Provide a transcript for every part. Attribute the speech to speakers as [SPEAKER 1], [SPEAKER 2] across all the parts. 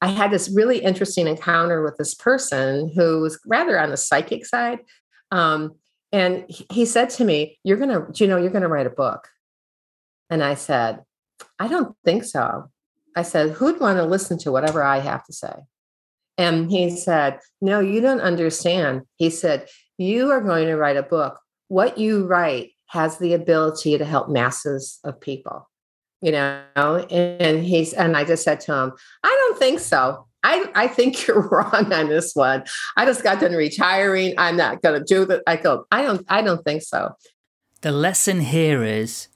[SPEAKER 1] I had this really interesting encounter with this person who was rather on the psychic side. Um, and he said to me, You're going to, you know, you're going to write a book. And I said, I don't think so. I said, Who'd want to listen to whatever I have to say? And he said, No, you don't understand. He said, You are going to write a book. What you write has the ability to help masses of people you know and he's and i just said to him i don't think so. I i think you're wrong on this one. I just got done retiring. I'm not going to do that i go i don't i don't think so.
[SPEAKER 2] The lesson here is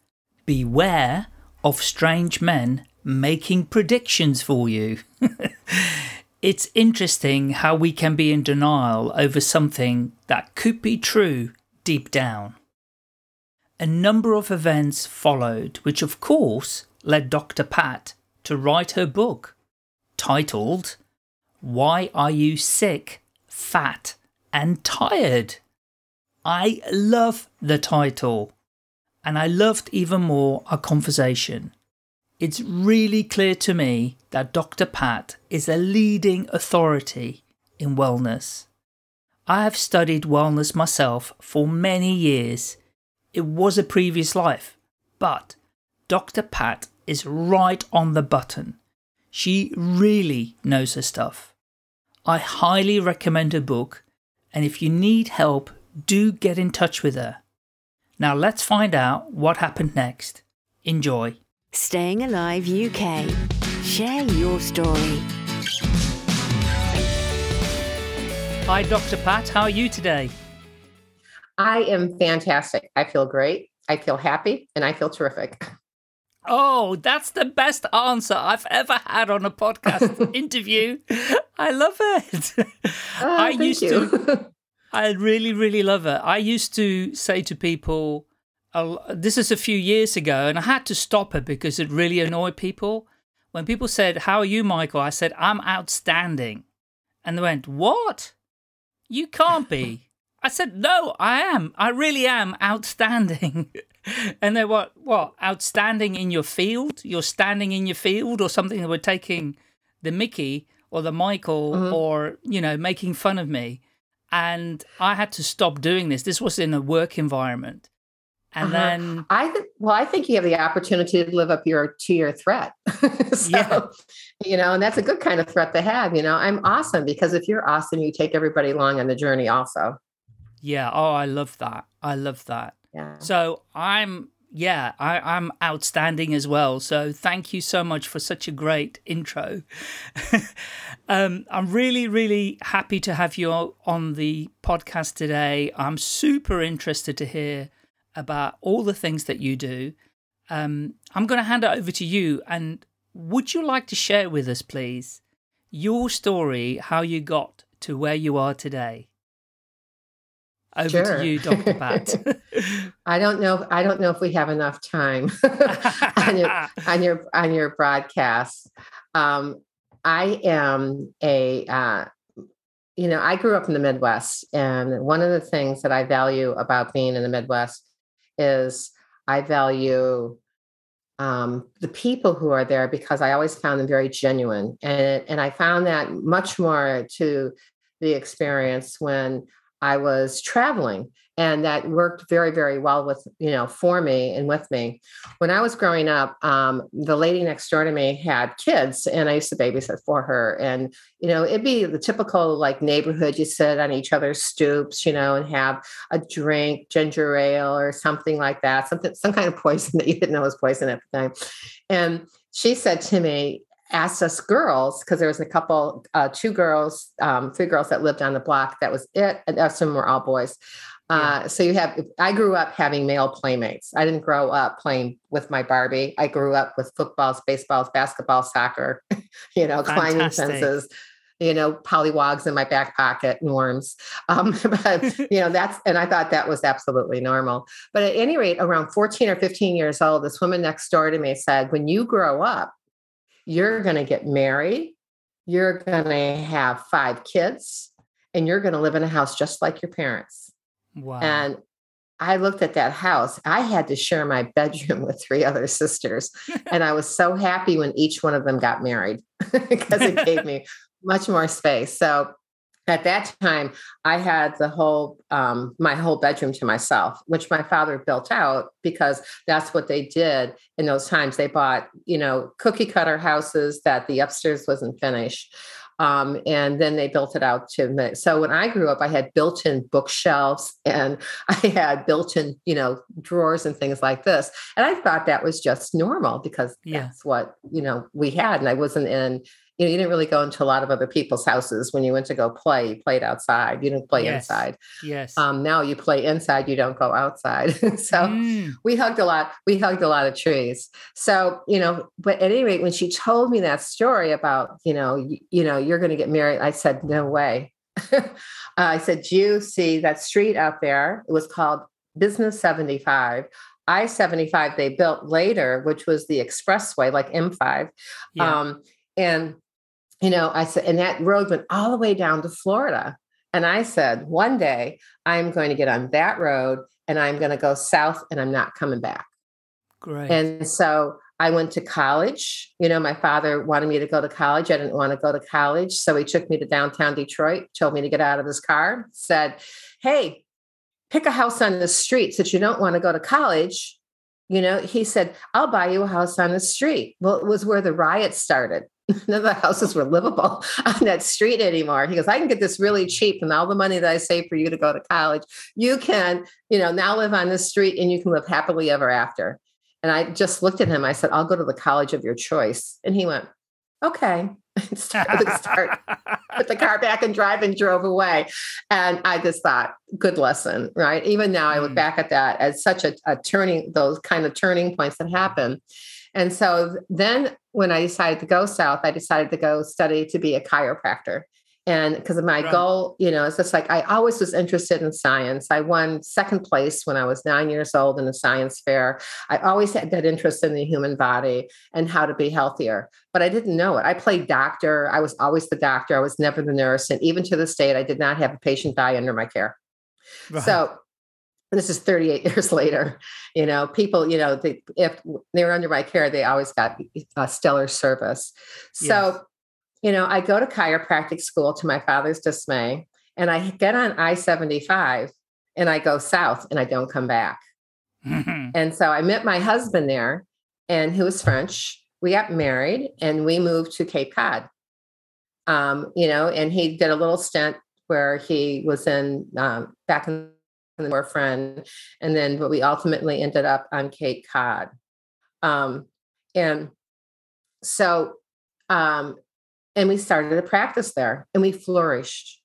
[SPEAKER 2] beware of strange men making predictions for you. It's interesting how we can be in denial over something that could be true deep down a number of events followed, which of course led Dr. Pat to write her book, titled Why Are You Sick, Fat and Tired? I love the title, and I loved even more our conversation. It's really clear to me that Dr. Pat is a leading authority in wellness. I have studied wellness myself for many years it was a previous life, but Dr. Pat is right on the button. She really knows her stuff. I highly recommend her book, and if you need help, do get in touch with her. Now let's find out what happened next. Enjoy.
[SPEAKER 3] Staying Alive UK. Share your story.
[SPEAKER 2] Hi, Dr. Pat. How are you today?
[SPEAKER 1] I am fantastic. I feel great. I feel happy and I feel terrific.
[SPEAKER 2] Oh, that's the best answer I've ever had on a podcast interview. I love it.
[SPEAKER 1] Oh, I used you. to
[SPEAKER 2] I really really love it. I used to say to people uh, this is a few years ago and I had to stop it because it really annoyed people. When people said, "How are you, Michael?" I said, "I'm outstanding." And they went, "What? You can't be." I said, no, I am. I really am outstanding. and they were, what, outstanding in your field? You're standing in your field or something? They were taking the Mickey or the Michael mm-hmm. or, you know, making fun of me. And I had to stop doing this. This was in a work environment. And uh-huh. then
[SPEAKER 1] I think well, I think you have the opportunity to live up your to your threat. so, yeah. you know, and that's a good kind of threat to have. You know, I'm awesome because if you're awesome, you take everybody along on the journey also.
[SPEAKER 2] Yeah. Oh, I love that. I love that.
[SPEAKER 1] Yeah.
[SPEAKER 2] So I'm, yeah, I, I'm outstanding as well. So thank you so much for such a great intro. um, I'm really, really happy to have you on the podcast today. I'm super interested to hear about all the things that you do. Um, I'm going to hand it over to you. And would you like to share with us, please, your story, how you got to where you are today? Over sure. to you, Dr. Pat.
[SPEAKER 1] I don't know. I don't know if we have enough time on your on your on your broadcast. Um, I am a uh, you know I grew up in the Midwest, and one of the things that I value about being in the Midwest is I value um, the people who are there because I always found them very genuine, and and I found that much more to the experience when I was traveling and that worked very very well with you know for me and with me. When i was growing up um, the lady next door to me had kids and i used to babysit for her and you know it'd be the typical like neighborhood you sit on each other's stoops you know and have a drink ginger ale or something like that something some kind of poison that you didn't know was poison at the time. And she said to me asked us girls because there was a couple, uh, two girls, um, three girls that lived on the block. That was it. And the rest of them were all boys. Uh, so you have, I grew up having male playmates. I didn't grow up playing with my Barbie. I grew up with footballs, baseballs, basketball, soccer, you know, Fantastic. climbing fences, you know, pollywogs in my back pocket and worms. Um, but, you know, that's, and I thought that was absolutely normal. But at any rate, around 14 or 15 years old, this woman next door to me said, when you grow up, you're going to get married, you're going to have five kids, and you're going to live in a house just like your parents.
[SPEAKER 2] Wow.
[SPEAKER 1] And I looked at that house. I had to share my bedroom with three other sisters. and I was so happy when each one of them got married because it gave me much more space. So at that time, I had the whole, um, my whole bedroom to myself, which my father built out because that's what they did in those times. They bought, you know, cookie cutter houses that the upstairs wasn't finished. Um, and then they built it out to so when I grew up, I had built-in bookshelves and I had built-in, you know, drawers and things like this. And I thought that was just normal because yeah. that's what you know we had. And I wasn't in you know, you didn't really go into a lot of other people's houses when you went to go play. You played outside. You didn't play
[SPEAKER 2] yes.
[SPEAKER 1] inside.
[SPEAKER 2] Yes.
[SPEAKER 1] Um, now you play inside. You don't go outside. so mm. we hugged a lot. We hugged a lot of trees. So you know, but at any rate, when she told me that story about you know, you, you know, you're going to get married, I said, no way. uh, I said, you see that street out there? It was called Business 75. I 75 they built later, which was the expressway, like M5. Yeah. Um, and you know, I said, and that road went all the way down to Florida. And I said, one day I'm going to get on that road and I'm going to go south and I'm not coming back.
[SPEAKER 2] Great.
[SPEAKER 1] And so I went to college. You know, my father wanted me to go to college. I didn't want to go to college. So he took me to downtown Detroit, told me to get out of his car, said, Hey, pick a house on the street since you don't want to go to college. You know, he said, I'll buy you a house on the street. Well, it was where the riots started. none of the houses were livable on that street anymore. He goes, I can get this really cheap and all the money that I save for you to go to college, you can, you know, now live on this street and you can live happily ever after. And I just looked at him. I said, I'll go to the college of your choice. And he went, okay. start, start, put the car back and drive and drove away. And I just thought, good lesson, right? Even now, I look mm. back at that as such a, a turning, those kind of turning points that happen. And so then when I decided to go south, I decided to go study to be a chiropractor. And because of my right. goal, you know, it's just like I always was interested in science. I won second place when I was nine years old in a science fair. I always had that interest in the human body and how to be healthier, but I didn't know it. I played doctor. I was always the doctor. I was never the nurse. And even to this date, I did not have a patient die under my care. Right. So this is 38 years later you know people you know they, if they were under my care they always got a stellar service so yes. you know i go to chiropractic school to my father's dismay and i get on i-75 and i go south and i don't come back mm-hmm. and so i met my husband there and who was french we got married and we moved to cape cod um, you know and he did a little stint where he was in um, back in and more friend. And then, but we ultimately ended up on Cape Cod. Um, and so, um, and we started a practice there and we flourished.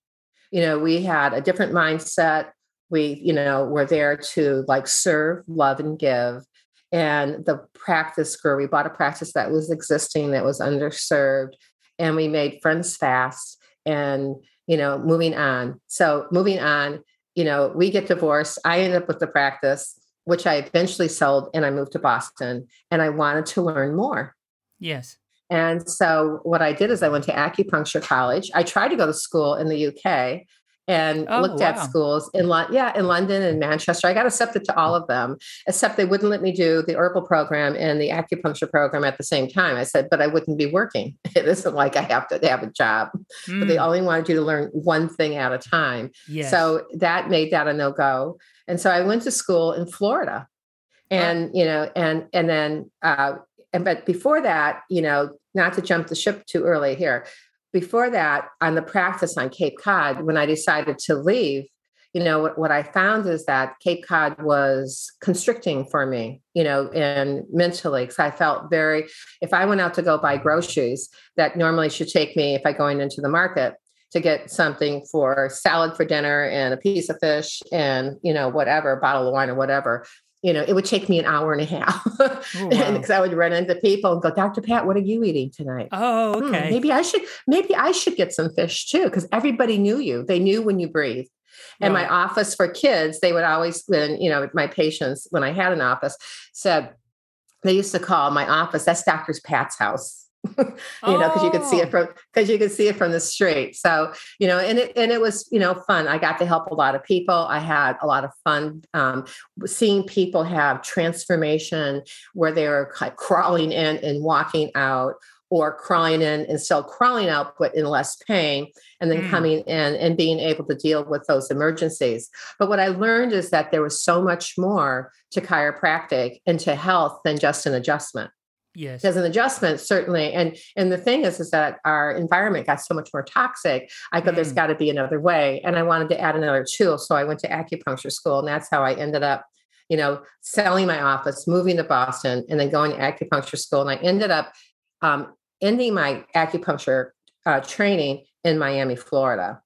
[SPEAKER 1] You know, we had a different mindset. We, you know, were there to like serve, love, and give. And the practice grew. We bought a practice that was existing, that was underserved, and we made friends fast and, you know, moving on. So, moving on, you know, we get divorced. I end up with the practice, which I eventually sold, and I moved to Boston and I wanted to learn more.
[SPEAKER 2] Yes.
[SPEAKER 1] And so what I did is I went to acupuncture college. I tried to go to school in the UK and oh, looked wow. at schools in London, yeah, in London and Manchester. I got accepted to all of them, except they wouldn't let me do the herbal program and the acupuncture program at the same time. I said, but I wouldn't be working. It isn't like I have to have a job, mm. but they hmm. only wanted you to learn one thing at a time. Yes. So that made that a no go. And so I went to school in Florida, and oh. you know, and and then, uh, and but before that, you know, not to jump the ship too early here before that, on the practice on Cape Cod, when I decided to leave, you know, what, what I found is that Cape Cod was constricting for me, you know, and mentally, because I felt very, if I went out to go buy groceries, that normally should take me, if I going into the market, to get something for salad for dinner and a piece of fish and you know whatever bottle of wine or whatever you know, it would take me an hour and a half oh, wow. because I would run into people and go, Dr. Pat, what are you eating tonight?
[SPEAKER 2] Oh, hmm, okay.
[SPEAKER 1] Hmm, maybe I should, maybe I should get some fish too, because everybody knew you. They knew when you breathed. And right. my office for kids, they would always, when, you know, my patients, when I had an office, said they used to call my office, that's Dr. Pat's house you oh. know, because you could see it oh. from because you could see it from the street. So, you know, and it and it was, you know, fun. I got to help a lot of people. I had a lot of fun um, seeing people have transformation where they were crawling in and walking out or crawling in and still crawling out but in less pain and then mm. coming in and being able to deal with those emergencies but what i learned is that there was so much more to chiropractic and to health than just an adjustment
[SPEAKER 2] Yes.
[SPEAKER 1] As an adjustment, certainly. And and the thing is, is that our environment got so much more toxic. I thought mm. there's got to be another way. And I wanted to add another tool. So I went to acupuncture school. And that's how I ended up, you know, selling my office, moving to Boston, and then going to acupuncture school. And I ended up um, ending my acupuncture uh, training in Miami, Florida.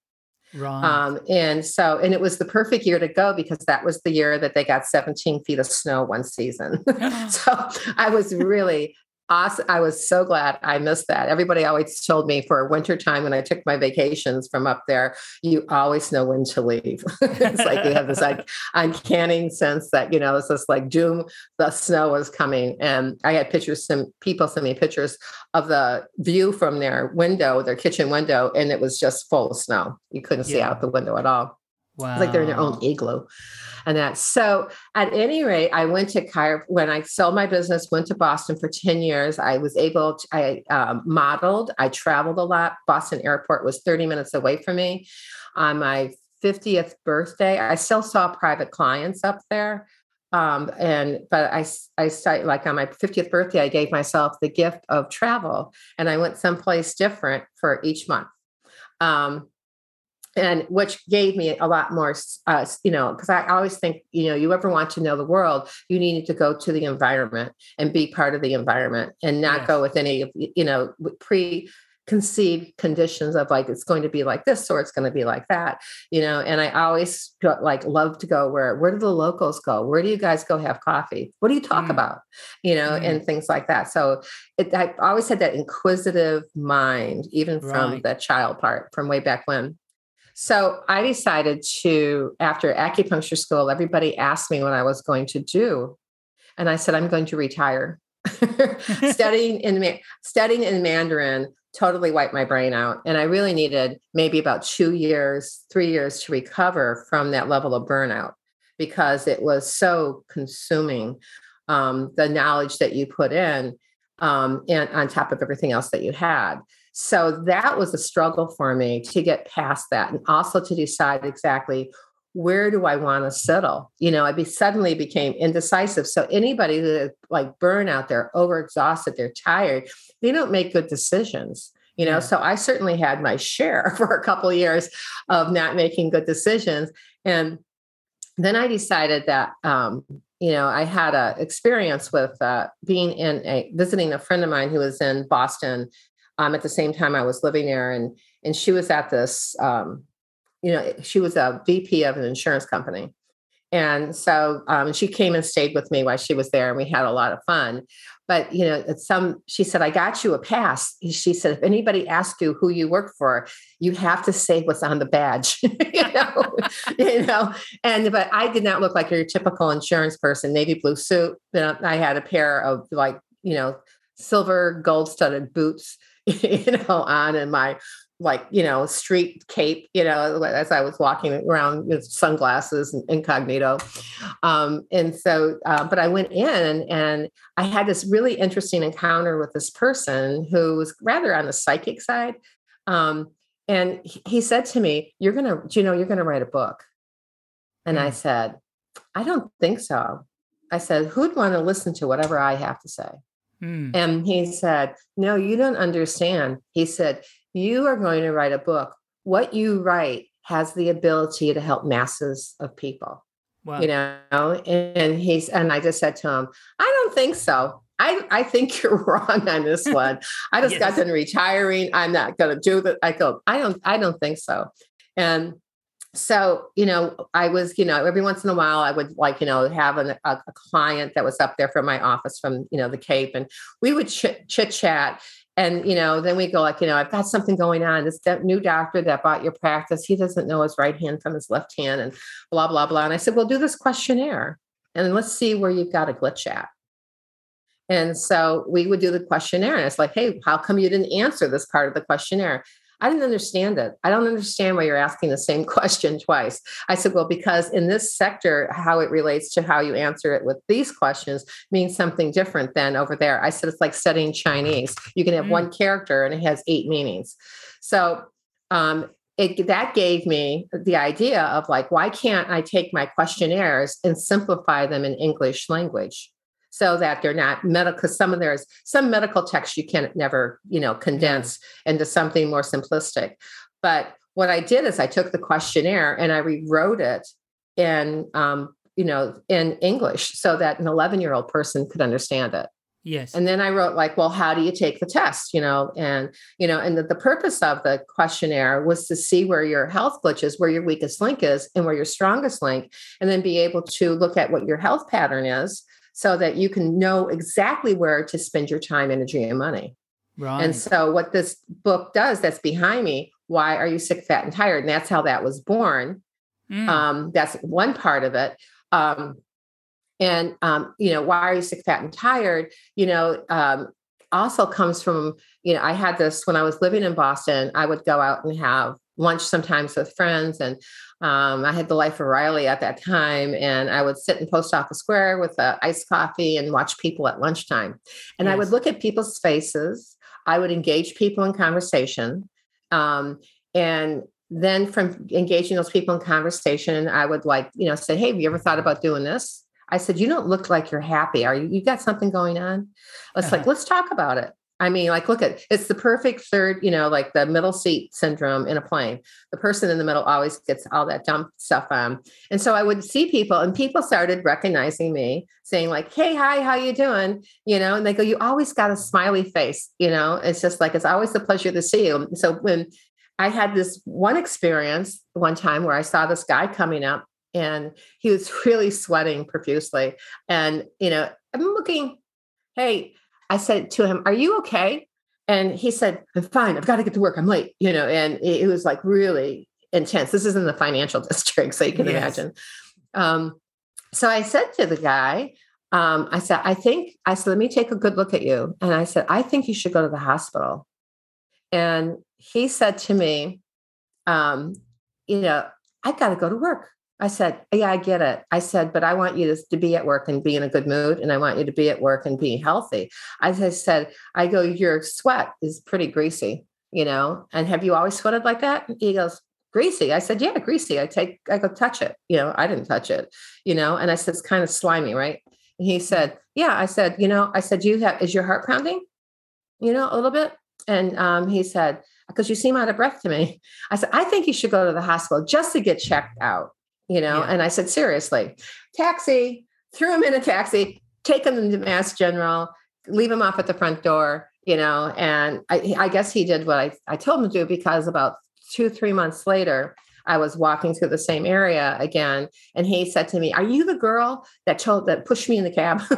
[SPEAKER 2] Right.
[SPEAKER 1] Um, and so, and it was the perfect year to go because that was the year that they got 17 feet of snow one season. so I was really awesome. I was so glad I missed that. Everybody always told me for winter time when I took my vacations from up there, you always know when to leave. it's like you have this like uncanny sense that, you know, it's just like doom, the snow was coming. And I had pictures, some people sent me pictures of the view from their window, their kitchen window, and it was just full of snow. You couldn't see yeah. out the window at all. Wow. It's like they're in their own igloo and that. So at any rate, I went to chiro when I sold my business, went to Boston for 10 years. I was able to, I um, modeled, I traveled a lot. Boston airport was 30 minutes away from me. On my 50th birthday, I still saw private clients up there. Um, and but I I started like on my 50th birthday, I gave myself the gift of travel and I went someplace different for each month. Um, and which gave me a lot more uh, you know because i always think you know you ever want to know the world you need to go to the environment and be part of the environment and not yes. go with any you know pre conceived conditions of like it's going to be like this or it's going to be like that you know and i always like love to go where where do the locals go where do you guys go have coffee what do you talk mm. about you know mm. and things like that so it, i always had that inquisitive mind even from right. the child part from way back when so I decided to, after acupuncture school, everybody asked me what I was going to do. And I said, I'm going to retire. studying in studying in Mandarin totally wiped my brain out. And I really needed maybe about two years, three years to recover from that level of burnout because it was so consuming. Um, the knowledge that you put in um, and on top of everything else that you had. So that was a struggle for me to get past that and also to decide exactly where do I want to settle? You know, I be suddenly became indecisive. So anybody that like burnout, they're overexhausted, they're tired, they don't make good decisions. You know, yeah. so I certainly had my share for a couple of years of not making good decisions. And then I decided that um, you know, I had a experience with uh, being in a visiting a friend of mine who was in Boston um, at the same time I was living there, and and she was at this, um, you know, she was a VP of an insurance company, and so um, she came and stayed with me while she was there, and we had a lot of fun. But you know, some she said, "I got you a pass." She said, "If anybody asks you who you work for, you have to say what's on the badge." you know, you know. And but I did not look like your typical insurance person, navy blue suit. Know, I had a pair of like you know silver gold studded boots you know, on and my like, you know, street cape, you know, as I was walking around with sunglasses and incognito. Um, and so, uh, but I went in and I had this really interesting encounter with this person who was rather on the psychic side. Um, and he said to me, You're going to, you know, you're going to write a book. And mm. I said, I don't think so. I said, Who'd want to listen to whatever I have to say? Mm. And he said, No, you don't understand. He said, You are going to write a book. What you write has the ability to help masses of people. Wow. You know, and he's and I just said to him, I don't think so. I, I think you're wrong on this one. I just yes. got done retiring. I'm not gonna do that. I go, I don't, I don't think so. And so you know i was you know every once in a while i would like you know have an, a, a, client that was up there from my office from you know the cape and we would chit chat and you know then we go like you know i've got something going on this new doctor that bought your practice he doesn't know his right hand from his left hand and blah blah blah and i said well do this questionnaire and let's see where you've got a glitch at And so we would do the questionnaire. And it's like, hey, how come you didn't answer this part of the questionnaire? I didn't understand it. I don't understand why you're asking the same question twice. I said, well, because in this sector, how it relates to how you answer it with these questions means something different than over there. I said, it's like studying Chinese. You can have mm. one character and it has eight meanings. So um, it, that gave me the idea of like, why can't I take my questionnaires and simplify them in English language? So that they're not medical because some of there's some medical text you can never you know condense into something more simplistic. But what i did is i took the questionnaire and i rewrote it in um, you know in english so that an 11 year old person could understand it.
[SPEAKER 2] Yes.
[SPEAKER 1] And then i wrote like well how do you take the test? you know and you know and the, the purpose of the questionnaire was to see where your health glitches where your weakest link is and where your strongest link and then be able to look at what your health pattern is so that you can know exactly where to spend your time, energy, and money.
[SPEAKER 2] Right.
[SPEAKER 1] And so, what this book does that's behind me, Why Are You Sick, Fat, and Tired? And that's how that was born. Mm. Um, that's one part of it. Um, and, um, you know, why are you sick, fat, and tired? You know, um, also comes from, you know, I had this when I was living in Boston, I would go out and have lunch sometimes with friends. And um, I had the life of Riley at that time, and I would sit in Post Office Square with a iced coffee and watch people at lunchtime. And yes. I would look at people's faces. I would engage people in conversation. Um, and then from engaging those people in conversation, I would like, you know, say, Hey, have you ever thought about doing this? I said, You don't look like you're happy. Are you, you got something going on? It's uh-huh. like, let's talk about it. I mean, like, look at it's the perfect third, you know, like the middle seat syndrome in a plane. The person in the middle always gets all that dumb stuff on. And so I would see people, and people started recognizing me, saying, like, hey, hi, how you doing? You know, and they go, You always got a smiley face, you know, it's just like it's always a pleasure to see you. So when I had this one experience one time where I saw this guy coming up and he was really sweating profusely. And, you know, I'm looking, hey, I said to him, Are you okay? And he said, I'm fine. I've got to get to work. I'm late, you know, and it was like really intense. This is in the financial district, so you can yes. imagine. Um, so I said to the guy, um, I said, I think, I said, let me take a good look at you. And I said, I think you should go to the hospital. And he said to me, um, you know, I've got to go to work. I said, Yeah, I get it. I said, But I want you to, to be at work and be in a good mood. And I want you to be at work and be healthy. I said, I go, Your sweat is pretty greasy, you know? And have you always sweated like that? He goes, Greasy. I said, Yeah, greasy. I take, I go touch it. You know, I didn't touch it, you know? And I said, It's kind of slimy, right? And he said, Yeah. I said, You know, I said, You have, is your heart pounding, you know, a little bit? And um, he said, because you seem out of breath to me. I said, I think you should go to the hospital just to get checked out you know? Yeah. And I said, seriously, taxi, threw him in a taxi, take him to Mass General, leave him off at the front door, you know? And I, I guess he did what I, I told him to do because about two, three months later, I was walking through the same area again, and he said to me, "Are you the girl that told that pushed me in the cab?"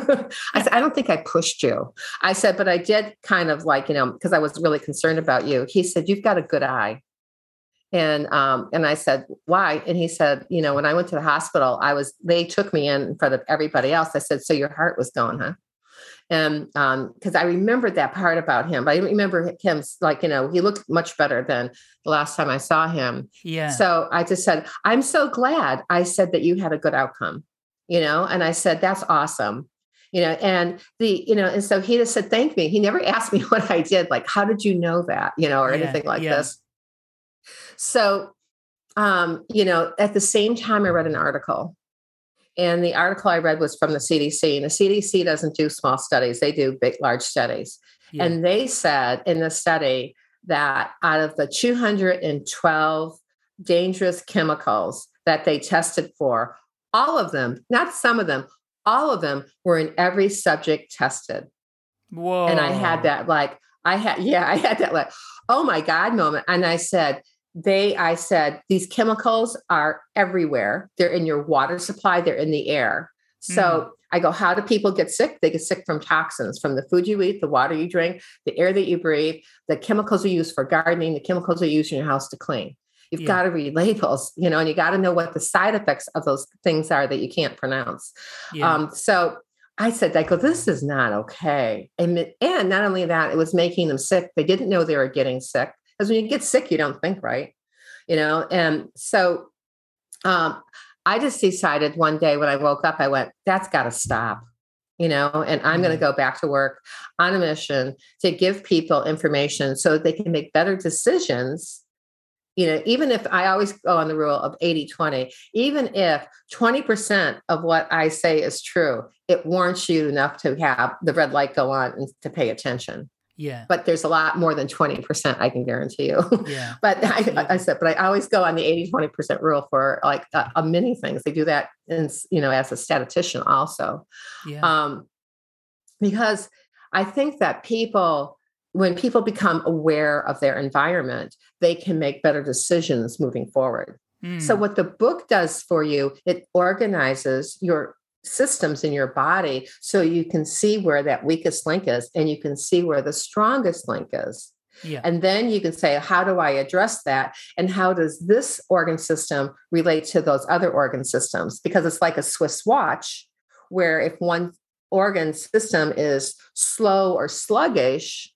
[SPEAKER 1] I said, "I don't think I pushed you." I said, "But I did kind of like you know because I was really concerned about you." He said, "You've got a good eye." And um, and I said, why? And he said, you know, when I went to the hospital, I was they took me in in front of everybody else. I said, so your heart was going, huh? And um, because I remembered that part about him, but I remember him like, you know, he looked much better than the last time I saw him.
[SPEAKER 2] Yeah.
[SPEAKER 1] So I just said, I'm so glad I said that you had a good outcome, you know, and I said, that's awesome you know and the you know and so he just said thank me he never asked me what i did like how did you know that you know or yeah, anything like yeah. this so, um, you know, at the same time, I read an article. And the article I read was from the CDC. And the CDC doesn't do small studies, they do big, large studies. Yeah. And they said in the study that out of the 212 dangerous chemicals that they tested for, all of them, not some of them, all of them were in every subject tested.
[SPEAKER 2] Whoa.
[SPEAKER 1] And I had that like, I had, yeah, I had that like, oh my God moment. And I said, they i said these chemicals are everywhere they're in your water supply they're in the air so mm. i go how do people get sick they get sick from toxins from the food you eat the water you drink the air that you breathe the chemicals you use for gardening the chemicals you use in your house to clean you've yeah. got to read labels you know and you got to know what the side effects of those things are that you can't pronounce yeah. um, so I said, I go, this is not okay. And, and not only that, it was making them sick. They didn't know they were getting sick. Because when you get sick, you don't think right. You know, and so um, I just decided one day when I woke up, I went, that's got to stop you know, and I'm going to go back to work on a mission to give people information so they can make better decisions. You know, even if I always go on the rule of 80 20, even if 20% of what I say is true, it warrants you enough to have the red light go on and to pay attention.
[SPEAKER 2] Yeah.
[SPEAKER 1] But there's a lot more than 20%, I can guarantee you.
[SPEAKER 2] Yeah.
[SPEAKER 1] but I, I, said, but I always go on the 80, 20% rule for like a, a many things. They do that in, you know, as a statistician also.
[SPEAKER 2] Yeah.
[SPEAKER 1] Um, because I think that people, when people become aware of their environment, they can make better decisions moving forward. Mm. So, what the book does for you, it organizes your systems in your body so you can see where that weakest link is and you can see where the strongest link is.
[SPEAKER 2] Yeah.
[SPEAKER 1] And then you can say, how do I address that? And how does this organ system relate to those other organ systems? Because it's like a Swiss watch, where if one organ system is slow or sluggish,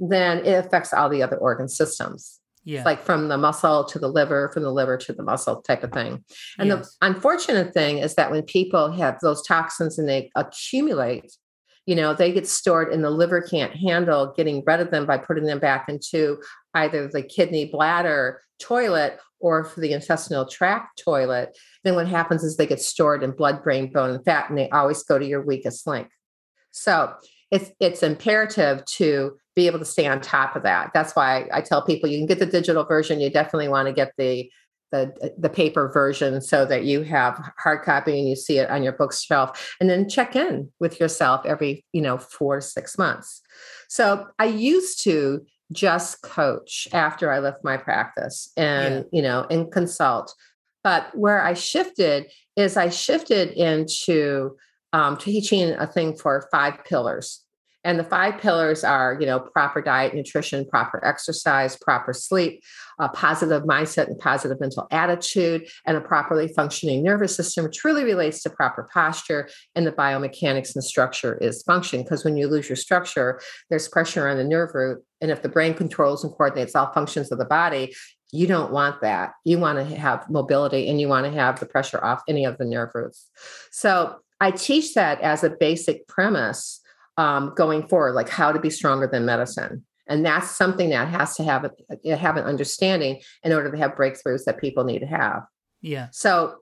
[SPEAKER 1] then it affects all the other organ systems.
[SPEAKER 2] Yeah.
[SPEAKER 1] Like from the muscle to the liver, from the liver to the muscle type of thing. And yes. the unfortunate thing is that when people have those toxins and they accumulate, you know, they get stored and the liver can't handle getting rid of them by putting them back into either the kidney bladder toilet or for the intestinal tract toilet. Then what happens is they get stored in blood, brain, bone, and fat, and they always go to your weakest link. So it's it's imperative to be able to stay on top of that. That's why I tell people you can get the digital version. You definitely want to get the the, the paper version so that you have hard copy and you see it on your bookshelf and then check in with yourself every you know four to six months so i used to just coach after i left my practice and yeah. you know and consult but where i shifted is i shifted into um, teaching a thing for five pillars and the five pillars are, you know, proper diet, nutrition, proper exercise, proper sleep, a positive mindset and positive mental attitude, and a properly functioning nervous system, really relates to proper posture and the biomechanics and structure is function. Because when you lose your structure, there's pressure on the nerve root. And if the brain controls and coordinates all functions of the body, you don't want that. You want to have mobility and you want to have the pressure off any of the nerve roots. So I teach that as a basic premise um, going forward, like how to be stronger than medicine. And that's something that has to have a, have an understanding in order to have breakthroughs that people need to have.
[SPEAKER 2] Yeah.
[SPEAKER 1] So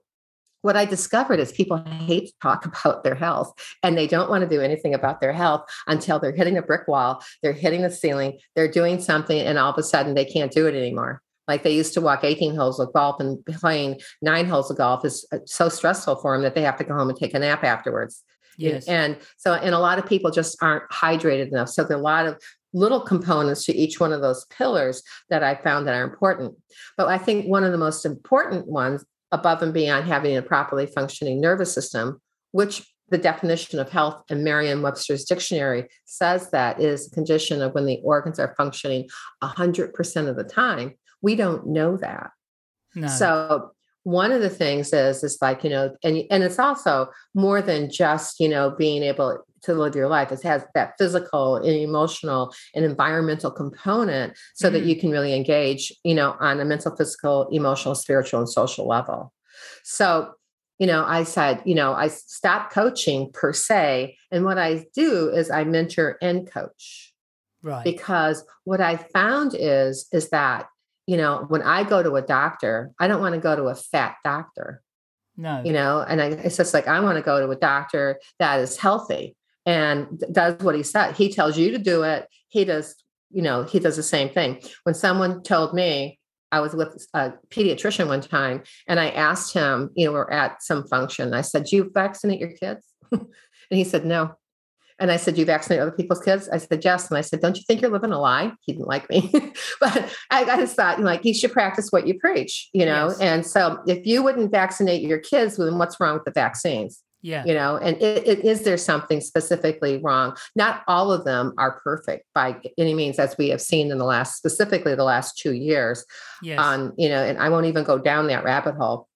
[SPEAKER 1] what I discovered is people hate to talk about their health and they don't want to do anything about their health until they're hitting a brick wall, they're hitting the ceiling, they're doing something, and all of a sudden they can't do it anymore. Like they used to walk 18 holes of golf and playing nine holes of golf is uh, so stressful for them that they have to go home and take a nap afterwards.
[SPEAKER 2] Yes.
[SPEAKER 1] And so, and a lot of people just aren't hydrated enough. So there are a lot of little components to each one of those pillars that I found that are important. But I think one of the most important ones, above and beyond having a properly functioning nervous system, which the definition of health in Merriam-Webster's dictionary says that is a condition of when the organs are functioning 100% of the time. We don't know that.
[SPEAKER 2] No.
[SPEAKER 1] So one of the things is is like you know and and it's also more than just you know being able to live your life. It has that physical and emotional and environmental component so mm-hmm. that you can really engage you know on a mental physical emotional spiritual and social level. So you know i said you know i stopped coaching per se and what i do is i mentor and coach.
[SPEAKER 2] Right.
[SPEAKER 1] Because what i found is is that you know, when I go to a doctor, I don't want to go to a fat doctor.
[SPEAKER 2] No.
[SPEAKER 1] You know, and I, it's just like I want to go to a doctor that is healthy and does what he said. He tells you to do it. He does, you know, he does the same thing. When someone told me, I was with a pediatrician one time and I asked him, you know, we're at some function. I said, Do you vaccinate your kids? and he said, No. And I said, You vaccinate other people's kids? I said, Yes. And I said, Don't you think you're living a lie? He didn't like me. but I, I, just thought, like, you should practice what you preach, you know? Yes. And so if you wouldn't vaccinate your kids, then what's wrong with the vaccines?
[SPEAKER 2] Yeah.
[SPEAKER 1] You know, and it, it, is there something specifically wrong? Not all of them are perfect by any means, as we have seen in the last, specifically the last two years.
[SPEAKER 2] Yes.
[SPEAKER 1] On, you know, and I won't even go down that rabbit hole.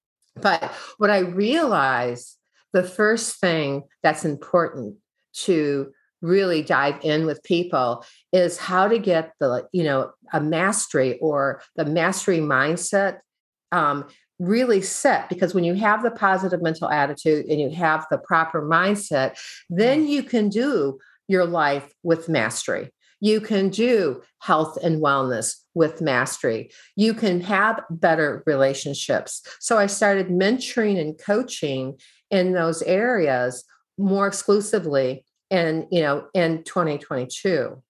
[SPEAKER 1] But what I realized the first thing that's important to really dive in with people is how to get the you know a mastery or the mastery mindset um, really set because when you have the positive mental attitude and you have the proper mindset then mm. you can do your life with mastery you can do health and wellness with mastery. You can have better relationships. So I started mentoring and coaching in those areas more exclusively in, you know, in 2022.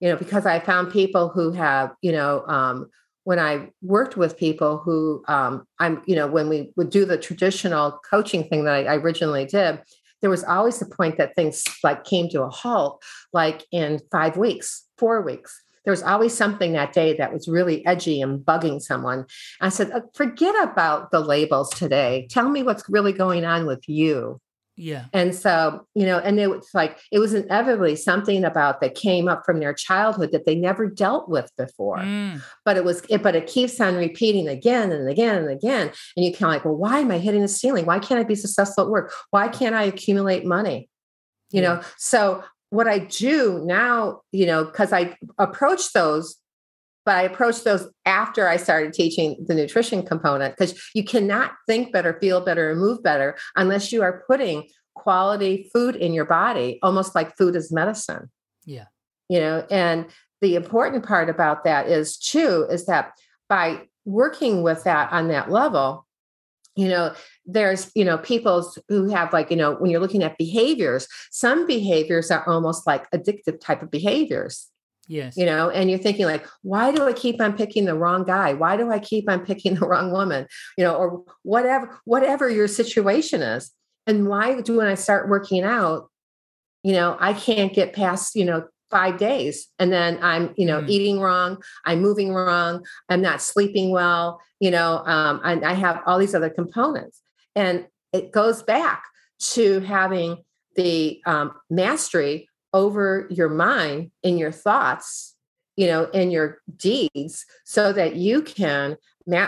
[SPEAKER 1] You know, because I found people who have, you know, um, when I worked with people who um, I'm, you know, when we would do the traditional coaching thing that I, I originally did, there was always the point that things like came to a halt, like in five weeks, four weeks. There was always something that day that was really edgy and bugging someone. I said, uh, forget about the labels today. Tell me what's really going on with you.
[SPEAKER 2] Yeah.
[SPEAKER 1] And so, you know, and it was like, it was inevitably something about that came up from their childhood that they never dealt with before. Mm. But it was, it, but it keeps on repeating again and again and again. And you kind of like, well, why am I hitting the ceiling? Why can't I be successful at work? Why can't I accumulate money? You yeah. know, so what I do now, you know, because I approach those but I approached those after I started teaching the nutrition component because you cannot think better, feel better, and move better unless you are putting quality food in your body, almost like food is medicine.
[SPEAKER 2] Yeah.
[SPEAKER 1] You know, and the important part about that is too, is that by working with that on that level, you know there's you know people who have like you know when you're looking at behaviors some behaviors are almost like addictive type of behaviors
[SPEAKER 2] Yes.
[SPEAKER 1] You know, and you're thinking like, why do I keep on picking the wrong guy? Why do I keep on picking the wrong woman? You know, or whatever, whatever your situation is. And why do when I start working out, you know, I can't get past, you know, five days and then i'm you know mm. eating wrong i'm moving wrong i'm not sleeping well you know um, and i have all these other components and it goes back to having the um, mastery over your mind in your thoughts you know in your deeds so that you can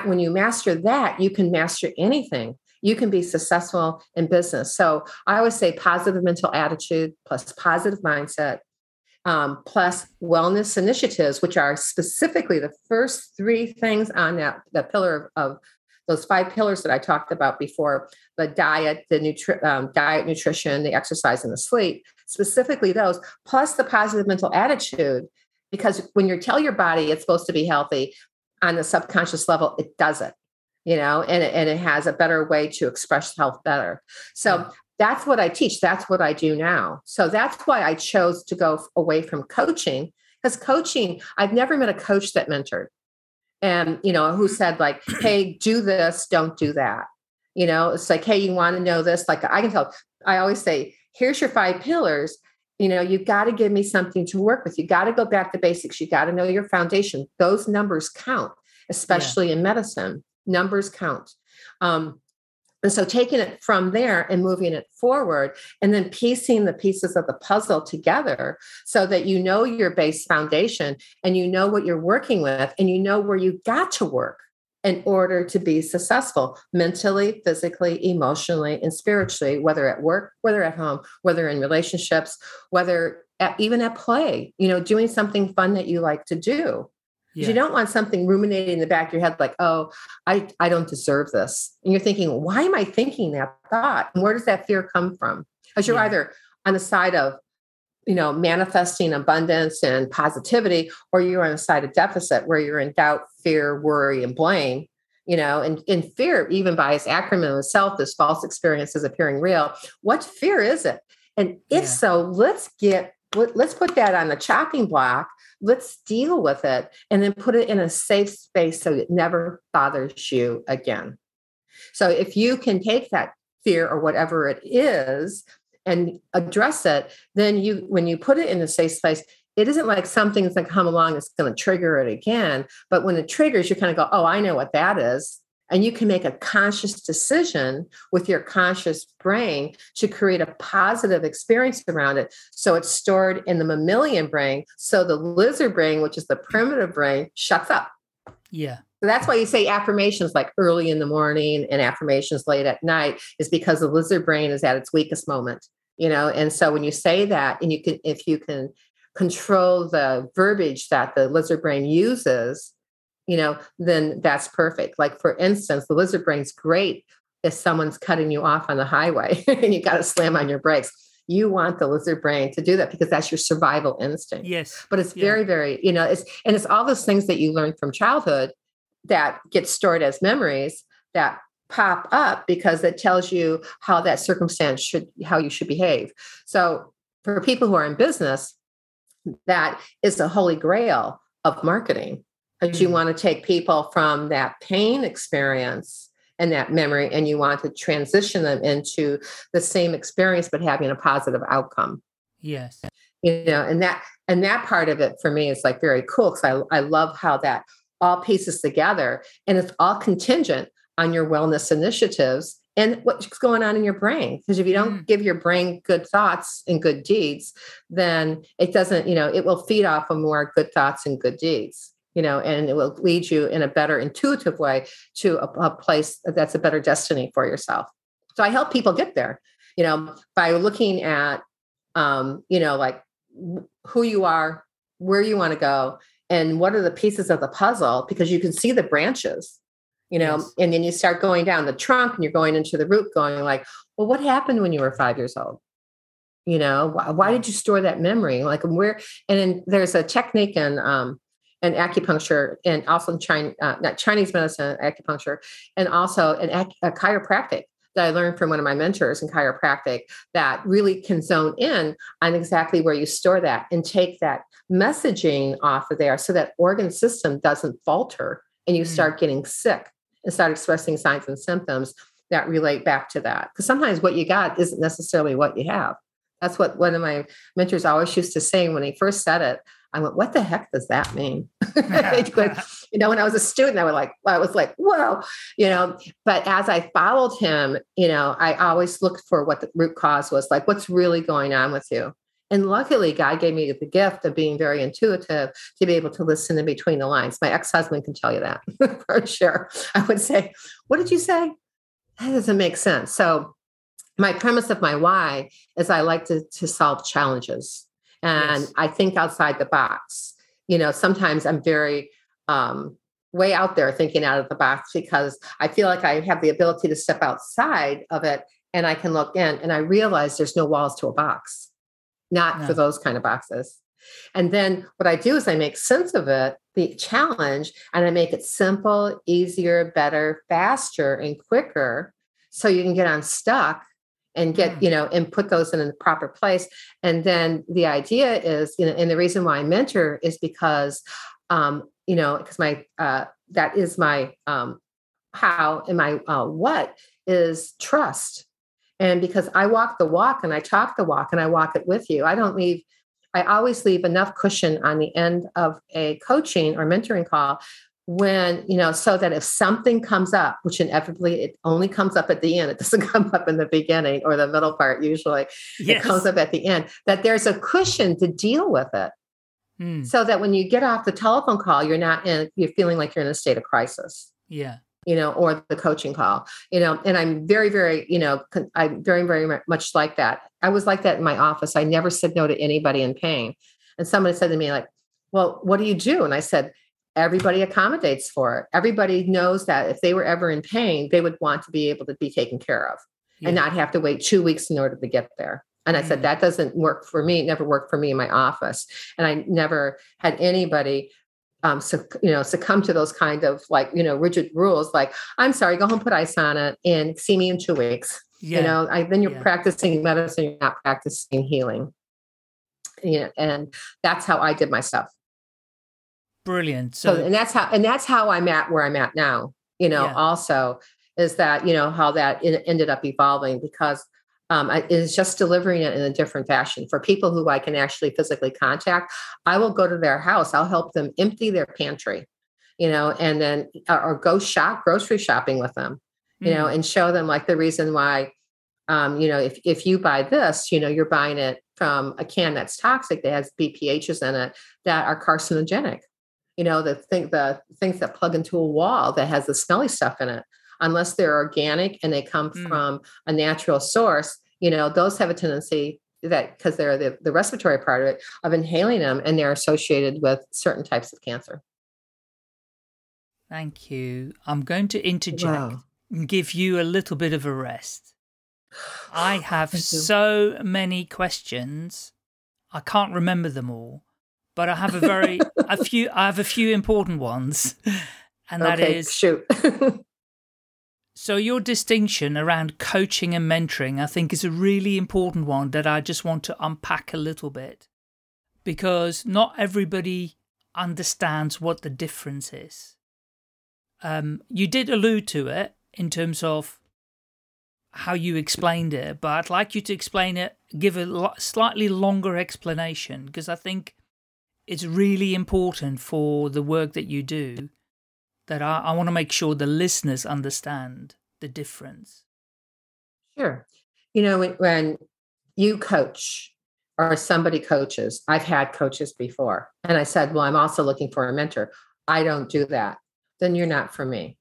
[SPEAKER 1] when you master that you can master anything. You can be successful in business. So i always say positive mental attitude plus positive mindset um, plus wellness initiatives which are specifically the first three things on that the pillar of, of those five pillars that I talked about before the diet, the nutri- um, diet, nutrition, the exercise, and the sleep specifically those, plus the positive mental attitude. Because when you tell your body it's supposed to be healthy on the subconscious level, it does it, you know, and it, and it has a better way to express health better. So that's what I teach. That's what I do now. So that's why I chose to go away from coaching because coaching, I've never met a coach that mentored and, you know, who said, like, hey, do this, don't do that. You know, it's like, hey, you want to know this? Like, I can tell, I always say, here's your five pillars. You know you've got to give me something to work with. You got to go back to basics. You got to know your foundation. Those numbers count especially yeah. in medicine. Numbers count. Um, and so taking it from there and moving it forward and then piecing the pieces of the puzzle together so that you know your base foundation and you know what you're working with and you know where you got to work in order to be successful mentally, physically, emotionally, and spiritually, whether at work, whether at home, whether in relationships, whether at, even at play, you know, doing something fun that you like to do. Yeah. You don't want something ruminating in the back of your head, like, oh, I, I don't deserve this. And you're thinking, why am I thinking that thought? And where does that fear come from? Because you're yeah. either on the side of you know, manifesting abundance and positivity, or you're on a side of deficit where you're in doubt, fear, worry, and blame. You know, and in fear, even by its acronym itself, this false experience is appearing real. What fear is it? And if yeah. so, let's get let's put that on the chopping block. Let's deal with it and then put it in a safe space so it never bothers you again. So if you can take that fear or whatever it is and address it, then you when you put it in a safe space, it isn't like something's going to come along that's going to trigger it again. But when it triggers, you kind of go, oh, I know what that is. And you can make a conscious decision with your conscious brain to create a positive experience around it. So it's stored in the mammalian brain. So the lizard brain, which is the primitive brain, shuts up.
[SPEAKER 2] Yeah.
[SPEAKER 1] So that's why you say affirmations like early in the morning and affirmations late at night is because the lizard brain is at its weakest moment, you know. And so when you say that, and you can, if you can control the verbiage that the lizard brain uses, you know, then that's perfect. Like for instance, the lizard brain's great if someone's cutting you off on the highway and you got to slam on your brakes you want the lizard brain to do that because that's your survival instinct.
[SPEAKER 2] Yes.
[SPEAKER 1] But it's yeah. very, very, you know, it's and it's all those things that you learn from childhood that get stored as memories that pop up because it tells you how that circumstance should how you should behave. So for people who are in business, that is the holy grail of marketing. Because mm-hmm. you want to take people from that pain experience and that memory and you want to transition them into the same experience but having a positive outcome
[SPEAKER 2] yes
[SPEAKER 1] you know and that and that part of it for me is like very cool because I, I love how that all pieces together and it's all contingent on your wellness initiatives and what's going on in your brain because if you don't mm. give your brain good thoughts and good deeds then it doesn't you know it will feed off of more good thoughts and good deeds you know, and it will lead you in a better intuitive way to a, a place that's a better destiny for yourself. So I help people get there, you know, by looking at, um, you know, like who you are, where you want to go, and what are the pieces of the puzzle, because you can see the branches, you know, yes. and then you start going down the trunk and you're going into the root, going like, well, what happened when you were five years old? You know, why, why did you store that memory? Like where, and then there's a technique in um, and acupuncture and also in China, uh, not Chinese medicine, acupuncture, and also an ac- a chiropractic that I learned from one of my mentors in chiropractic that really can zone in on exactly where you store that and take that messaging off of there so that organ system doesn't falter and you mm. start getting sick and start expressing signs and symptoms that relate back to that. Because sometimes what you got isn't necessarily what you have. That's what one of my mentors always used to say when he first said it. I went, what the heck does that mean? you know, when I was a student, I was like, I was like, whoa, you know, but as I followed him, you know, I always looked for what the root cause was like, what's really going on with you? And luckily, God gave me the gift of being very intuitive to be able to listen in between the lines. My ex husband can tell you that for sure. I would say, What did you say? That doesn't make sense. So, my premise of my why is I like to, to solve challenges and yes. I think outside the box. You know, sometimes I'm very um, way out there thinking out of the box because I feel like I have the ability to step outside of it and I can look in and I realize there's no walls to a box, not no. for those kind of boxes. And then what I do is I make sense of it, the challenge, and I make it simple, easier, better, faster, and quicker so you can get unstuck and get mm. you know and put those in the proper place and then the idea is you know and the reason why i mentor is because um you know because my uh that is my um how and my uh, what is trust and because i walk the walk and i talk the walk and i walk it with you i don't leave i always leave enough cushion on the end of a coaching or mentoring call when you know so that if something comes up which inevitably it only comes up at the end it doesn't come up in the beginning or the middle part usually yes. it comes up at the end that there's a cushion to deal with it. Mm. so that when you get off the telephone call you're not in you're feeling like you're in a state of crisis.
[SPEAKER 2] Yeah.
[SPEAKER 1] You know or the coaching call you know and i'm very very you know i'm very very much like that. I was like that in my office. I never said no to anybody in pain. And somebody said to me like well what do you do? And i said everybody accommodates for it. Everybody knows that if they were ever in pain, they would want to be able to be taken care of yeah. and not have to wait two weeks in order to get there. And I said, mm. that doesn't work for me. It never worked for me in my office. And I never had anybody um, so, you know, succumb to those kind of like, you know, rigid rules. Like, I'm sorry, go home, put ice on it and see me in two weeks. Yeah. You know, I, then you're yeah. practicing medicine, you're not practicing healing. You know, and that's how I did my stuff.
[SPEAKER 2] Brilliant. So,
[SPEAKER 1] so, and that's how and that's how I'm at where I'm at now. You know, yeah. also is that you know how that ended up evolving because um, I, is just delivering it in a different fashion for people who I can actually physically contact. I will go to their house. I'll help them empty their pantry, you know, and then or go shop grocery shopping with them, you mm. know, and show them like the reason why. Um, you know, if if you buy this, you know, you're buying it from a can that's toxic that has BPHs in it that are carcinogenic you know, the thing the things that plug into a wall that has the smelly stuff in it, unless they're organic and they come
[SPEAKER 2] Mm.
[SPEAKER 1] from a natural source, you know, those have a tendency that because they're the, the respiratory part of it of inhaling them and they're associated with certain types of cancer.
[SPEAKER 2] Thank you. I'm going to interject
[SPEAKER 1] Wow.
[SPEAKER 2] and give you a little bit of a rest. I have so many questions. I can't remember them all, but I have a very a few I have a few important ones. And that
[SPEAKER 1] okay,
[SPEAKER 2] is
[SPEAKER 1] shoot.
[SPEAKER 2] so your distinction around coaching and mentoring I think is a really important one that I just want to unpack a little bit because not everybody understands what the difference is. Um, you did allude to it in terms of how you explained it, but I'd like you to explain it, give a slightly longer explanation because I think it's really important for the work that you do that I, I want to make sure the listeners understand the difference.
[SPEAKER 1] Sure. You know, when, when you coach or somebody coaches, I've had coaches before, and I said, Well, I'm also looking for a mentor. I don't do that. Then you're not for me.